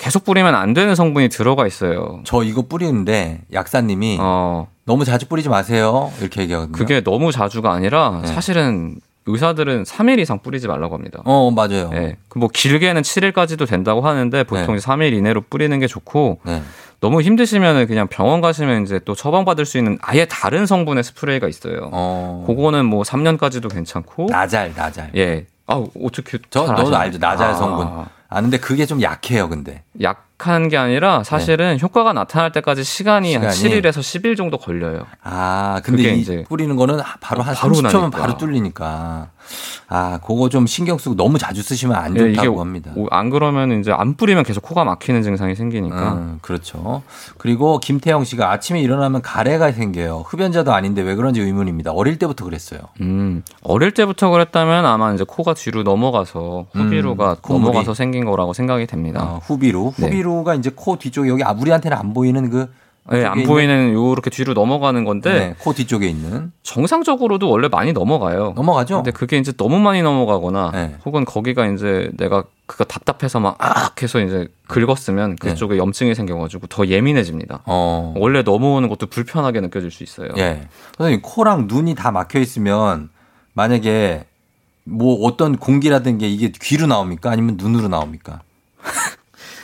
계속 뿌리면 안 되는 성분이 들어가 있어요. 저 이거 뿌리는데 약사님이 어, 너무 자주 뿌리지 마세요. 이렇게 얘기하거든요. 그게 너무 자주가 아니라 네. 사실은 의사들은 3일 이상 뿌리지 말라고 합니다. 어, 맞아요. 예. 그뭐 길게는 7일까지도 된다고 하는데 보통 네. 3일 이내로 뿌리는 게 좋고 네. 너무 힘드시면 그냥 병원 가시면 이제 또 처방받을 수 있는 아예 다른 성분의 스프레이가 있어요. 어. 그거는 뭐 3년까지도 괜찮고. 나잘, 나잘. 예. 아, 어떻게 저, 잘 너도? 알죠. 나잘 아, 성분. 아는데 그게 좀 약해요, 근데. 약 하는 게 아니라 사실은 효과가 나타날 때까지 시간이, 한 네. 시간이? 7일에서 10일 정도 걸려요. 아, 근데 이 이제 뿌리는 거는 바로 한 바로 30초면 나니까. 바로 뚫리니까. 아, 그거 좀 신경 쓰고 너무 자주 쓰시면 안 예, 좋다고 합니다. 오- 안 그러면 이제 안 뿌리면 계속 코가 막히는 증상이 생기니까. 음, 그렇죠. 그리고 김태영 씨가 아침에 일어나면 가래가 생겨요. 흡연자도 아닌데 왜 그런지 의문입니다. 어릴 때부터 그랬어요. 음, 어릴 때부터 그랬다면 아마 이제 코가 뒤로 넘어가서 후비루가 음? 넘어가서 생긴 거라고 생각이 됩니다. 어, 후비루. 네. 후비 루가 이제 코 뒤쪽에 여기 아, 우리한테는 안 보이는 그 네, 안 보이는 요렇게 뒤로 넘어가는 건데 네, 코 뒤쪽에 있는 정상적으로도 원래 많이 넘어가요. 넘어가죠. 근데 그게 이제 너무 많이 넘어가거나 네. 혹은 거기가 이제 내가 그거 답답해서 막 악 해서 이제 긁었으면 그쪽에 염증이 생겨가지고 더 예민해집니다. 네. 어. 원래 넘어오는 것도 불편하게 느껴질 수 있어요. 예. 선생님, 코랑 눈이 다 막혀 있으면 만약에 뭐 어떤 공기라든 게 이게 귀로 나옵니까? 아니면 눈으로 나옵니까?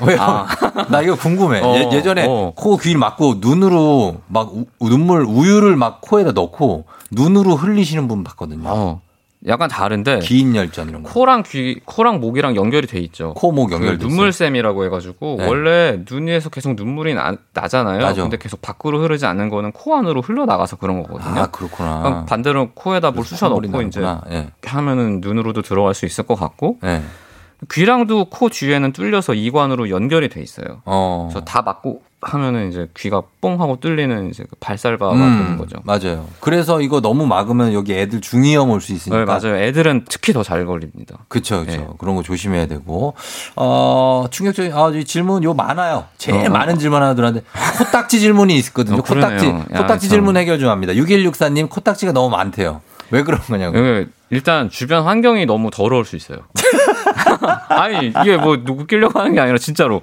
왜요? 아. 나 이거 궁금해. 어, 예, 전에 어. 코, 귀 막고 눈으로 막 우- 눈물, 우유를 막 코에다 넣고 눈으로 흘리시는 분 봤거든요. 어, 약간 다른데 기인 열전 이런 거. 코랑 귀, 코랑 목이랑 연결이 돼 있죠. 코, 목 그 연결돼 있어요. 눈물샘이라고 해가지고 네. 원래 눈 위에서 계속 눈물이 나, 나잖아요. 나죠. 근데 계속 밖으로 흐르지 않는 거는 코 안으로 흘러 나가서 그런 거거든요. 아, 그렇구나. 반대로 코에다 뭘 쑤셔 콧물이 넣고 이제. 예. 하면은 눈으로도 들어갈 수 있을 것 같고 예. 귀랑도 코 뒤에는 뚫려서 이관으로 연결이 돼 있어요. 어. 그래서 다 막고 하면은 이제 귀가 뽕 하고 뚫리는 이제 그 발살바가 음, 되는 거죠. 맞아요. 그래서 이거 너무 막으면 여기 애들 중이염 올 수 있으니까. 네, 맞아요. 애들은 특히 더 잘 걸립니다. 그렇죠, 그렇죠. 네. 그런 거 조심해야 되고. 어, 충격적인 아, 이 질문 요 많아요. 제일 어. 많은 질문 하나 들었는데 코딱지 질문이 있거든요. 어. 코딱지, 야, 코딱지 참. 질문 해결 좀 합니다. 6164님 코딱지가 너무 많대요. 왜 그런 거냐고. 예, 일단 주변 환경이 너무 더러울 수 있어요. 아니 이게 뭐 누구 끼려고 하는 게 아니라 진짜로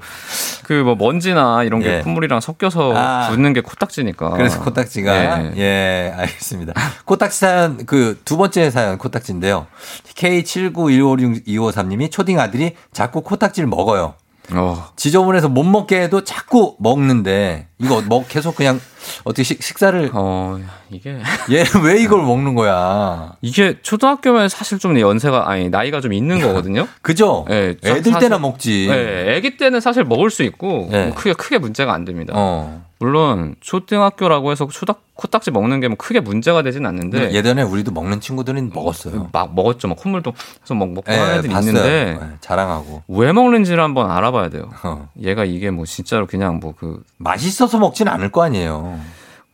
그 뭐 먼지나 이런 게 예. 콧물이랑 섞여서 아. 붙는 게 코딱지니까. 그래서 코딱지가 예. 예, 알겠습니다. 코딱지 사연 그 두 번째 사연 코딱지인데요. K79156253님이 초딩 아들이 자꾸 코딱지를 먹어요. 어. 지저분해서 못 먹게 해도 자꾸 먹는데 이거 먹 계속 그냥 어떻게 식, 식사를 어 이게 얘는 왜 이걸 먹는 거야? 이게 초등학교면 사실 좀 연세가 아니 나이가 좀 있는 거거든요. 그죠? 예, 저 애들 사실- 때나 먹지. 예, 애기 때는 사실 먹을 수 있고 예. 뭐 크게 크게 문제가 안 됩니다. 어. 물론 초등학교라고 해서 초닥 코딱지 먹는 게 뭐 크게 문제가 되진 않는데 예전에 우리도 먹는 친구들은 먹었어요. 막 먹었죠. 막 콧물도 해서 막 먹고 예, 하는 봤어요. 있는데 예, 자랑하고. 왜 먹는지를 한번 알아봐야 돼요. 어. 얘가 이게 뭐 진짜로 그냥 뭐 그 맛있어서 먹진 않을 거 아니에요.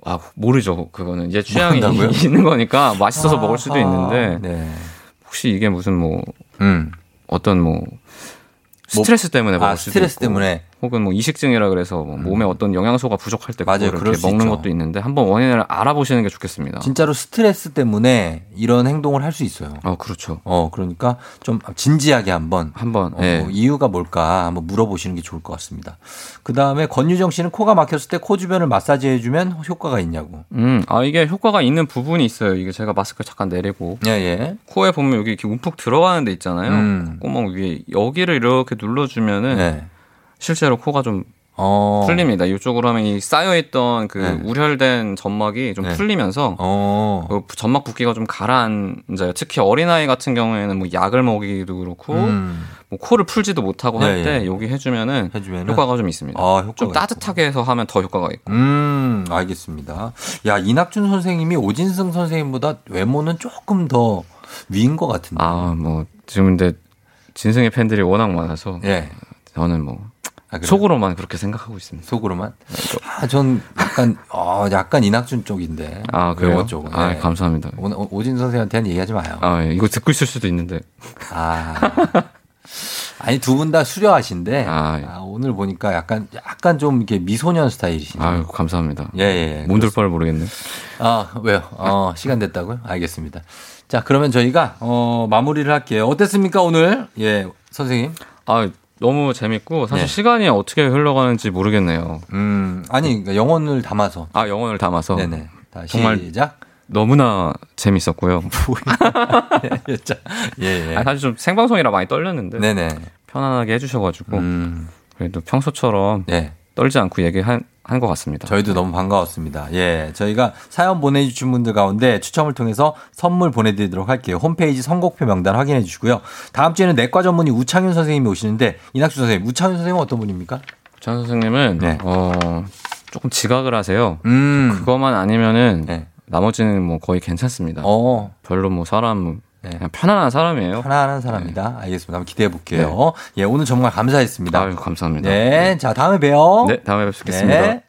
아, 모르죠. 그거는 얘 취향이 모른다고요? 있는 거니까 맛있어서 먹을 수도 아하. 있는데 네. 혹시 이게 무슨 뭐 음. 어떤 뭐 스트레스 때문에 먹을 아, 수도 스트레스 있고 때문에. 혹은 뭐 이식증이라 그래서 뭐 몸에 어떤 영양소가 부족할 때 맞아요. 그럴 이렇게 수 먹는 있죠. 것도 있는데 한번 원인을 알아보시는 게 좋겠습니다. 진짜로 스트레스 때문에 이런 행동을 할 수 있어요. 어, 그렇죠. 어, 그러니까 좀 진지하게 한번 한번 어, 예. 이유가 뭘까 한번 물어보시는 게 좋을 것 같습니다. 그 다음에 권유정 씨는 코가 막혔을 때 코 주변을 마사지 해 주면 효과가 있냐고. 음, 아 이게 효과가 있는 부분이 있어요. 이게 제가 마스크 잠깐 내리고 예, 예. 코에 보면 여기 이렇게 움푹 들어가는 데 있잖아요. 음. 구멍 위에 여기를 이렇게 눌러 주면은 네. 실제로 코가 좀 어. 풀립니다. 이쪽으로 하면 이 쌓여있던 그 네. 우혈된 점막이 좀 네. 풀리면서 어. 그 점막 붓기가 좀 가라앉아요. 특히 어린아이 같은 경우에는 뭐 약을 먹이기도 그렇고 음. 뭐 코를 풀지도 못하고 할 예, 때 예. 여기 해주면은 해주면은 효과가 좀 있습니다. 아, 효과가 좀 따뜻하게 해서 하면 더 효과가 있고. 음, 알겠습니다. 야, 이낙준 선생님이 오진승 선생님보다 외모는 조금 더 위인 것 같은데. 아, 뭐 지금 근데 진승의 팬들이 워낙 많아서 예. 저는 뭐 아? 속으로만 그렇게 생각하고 있습니다. 속으로만? 아, 전 약간, 어, 약간 이낙준 쪽인데. 아, 그래요? 쪽은. 아, 네. 감사합니다. 오, 오- 오진 선생한테는 얘기하지 마요. 아, 예. 이거 듣고 있을 수도 있는데. 아. 아니, 두 분 다 수려하신데. 아, 예. 아, 오늘 보니까 약간, 약간 좀 이렇게 미소년 스타일이시네요. 아유, 감사합니다. 예, 예. 몸둘 바를 모르겠네. 아, 왜요? 어, 시간 됐다고요? 알겠습니다. 자, 그러면 저희가, 어, 마무리를 할게요. 어땠습니까, 오늘? 예, 선생님? 아, 너무 재밌고 사실 네. 시간이 어떻게 흘러가는지 모르겠네요. 음, 아니, 그러니까 영혼을 담아서. 아, 영혼을 담아서. 네네. 정말 시작. 너무나 재밌었고요. 예, 자, 예, 예. 아, 사실 좀 생방송이라 많이 떨렸는데 네네. 편안하게 해주셔가지고 음, 그래도 평소처럼 예. 떨지 않고 얘기한 한 것 같습니다. 저희도 너무 반가웠습니다. 예. 저희가 사연 보내주신 분들 가운데 추첨을 통해서 선물 보내드리도록 할게요. 홈페이지 선곡표 명단 확인해 주시고요. 다음 주에는 내과 전문의 우창윤 선생님이 오시는데, 이낙수 선생님, 우창윤 선생님은 어떤 분입니까? 전 선생님은 네. 어 조금 지각을 하세요. 음. 그거만 아니면은 네. 나머지는 뭐 거의 괜찮습니다. 어. 별로 뭐 사람 그냥 편안한 사람이에요. 편안한 사람이다. 알겠습니다. 한번 기대해 볼게요. 예, 오늘 정말 감사했습니다. 아유, 감사합니다. 네, 자 다음에 봬요. 네, 다음에 뵙겠습니다. 네.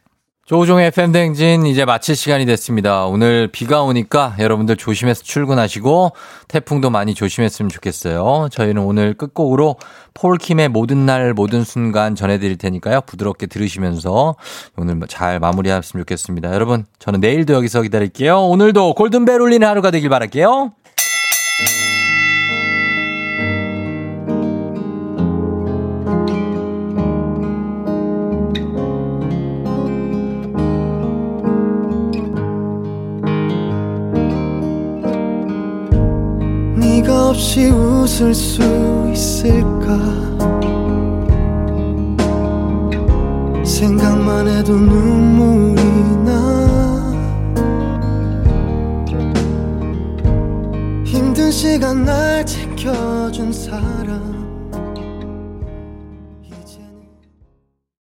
조종의 FM 댕진 이제 마칠 시간이 됐습니다. 오늘 비가 오니까 여러분들 조심해서 출근하시고 태풍도 많이 조심했으면 좋겠어요. 저희는 오늘 끝곡으로 폴킴의 모든 날 모든 순간 전해드릴 테니까요. 부드럽게 들으시면서 오늘 잘 마무리하셨으면 좋겠습니다. 여러분 저는 내일도 여기서 기다릴게요. 오늘도 골든벨 울리는 하루가 되길 바랄게요. 네가 없이 웃을 수 있을까? 생각만 해도 눈물이 나 시간 날 지켜준 사람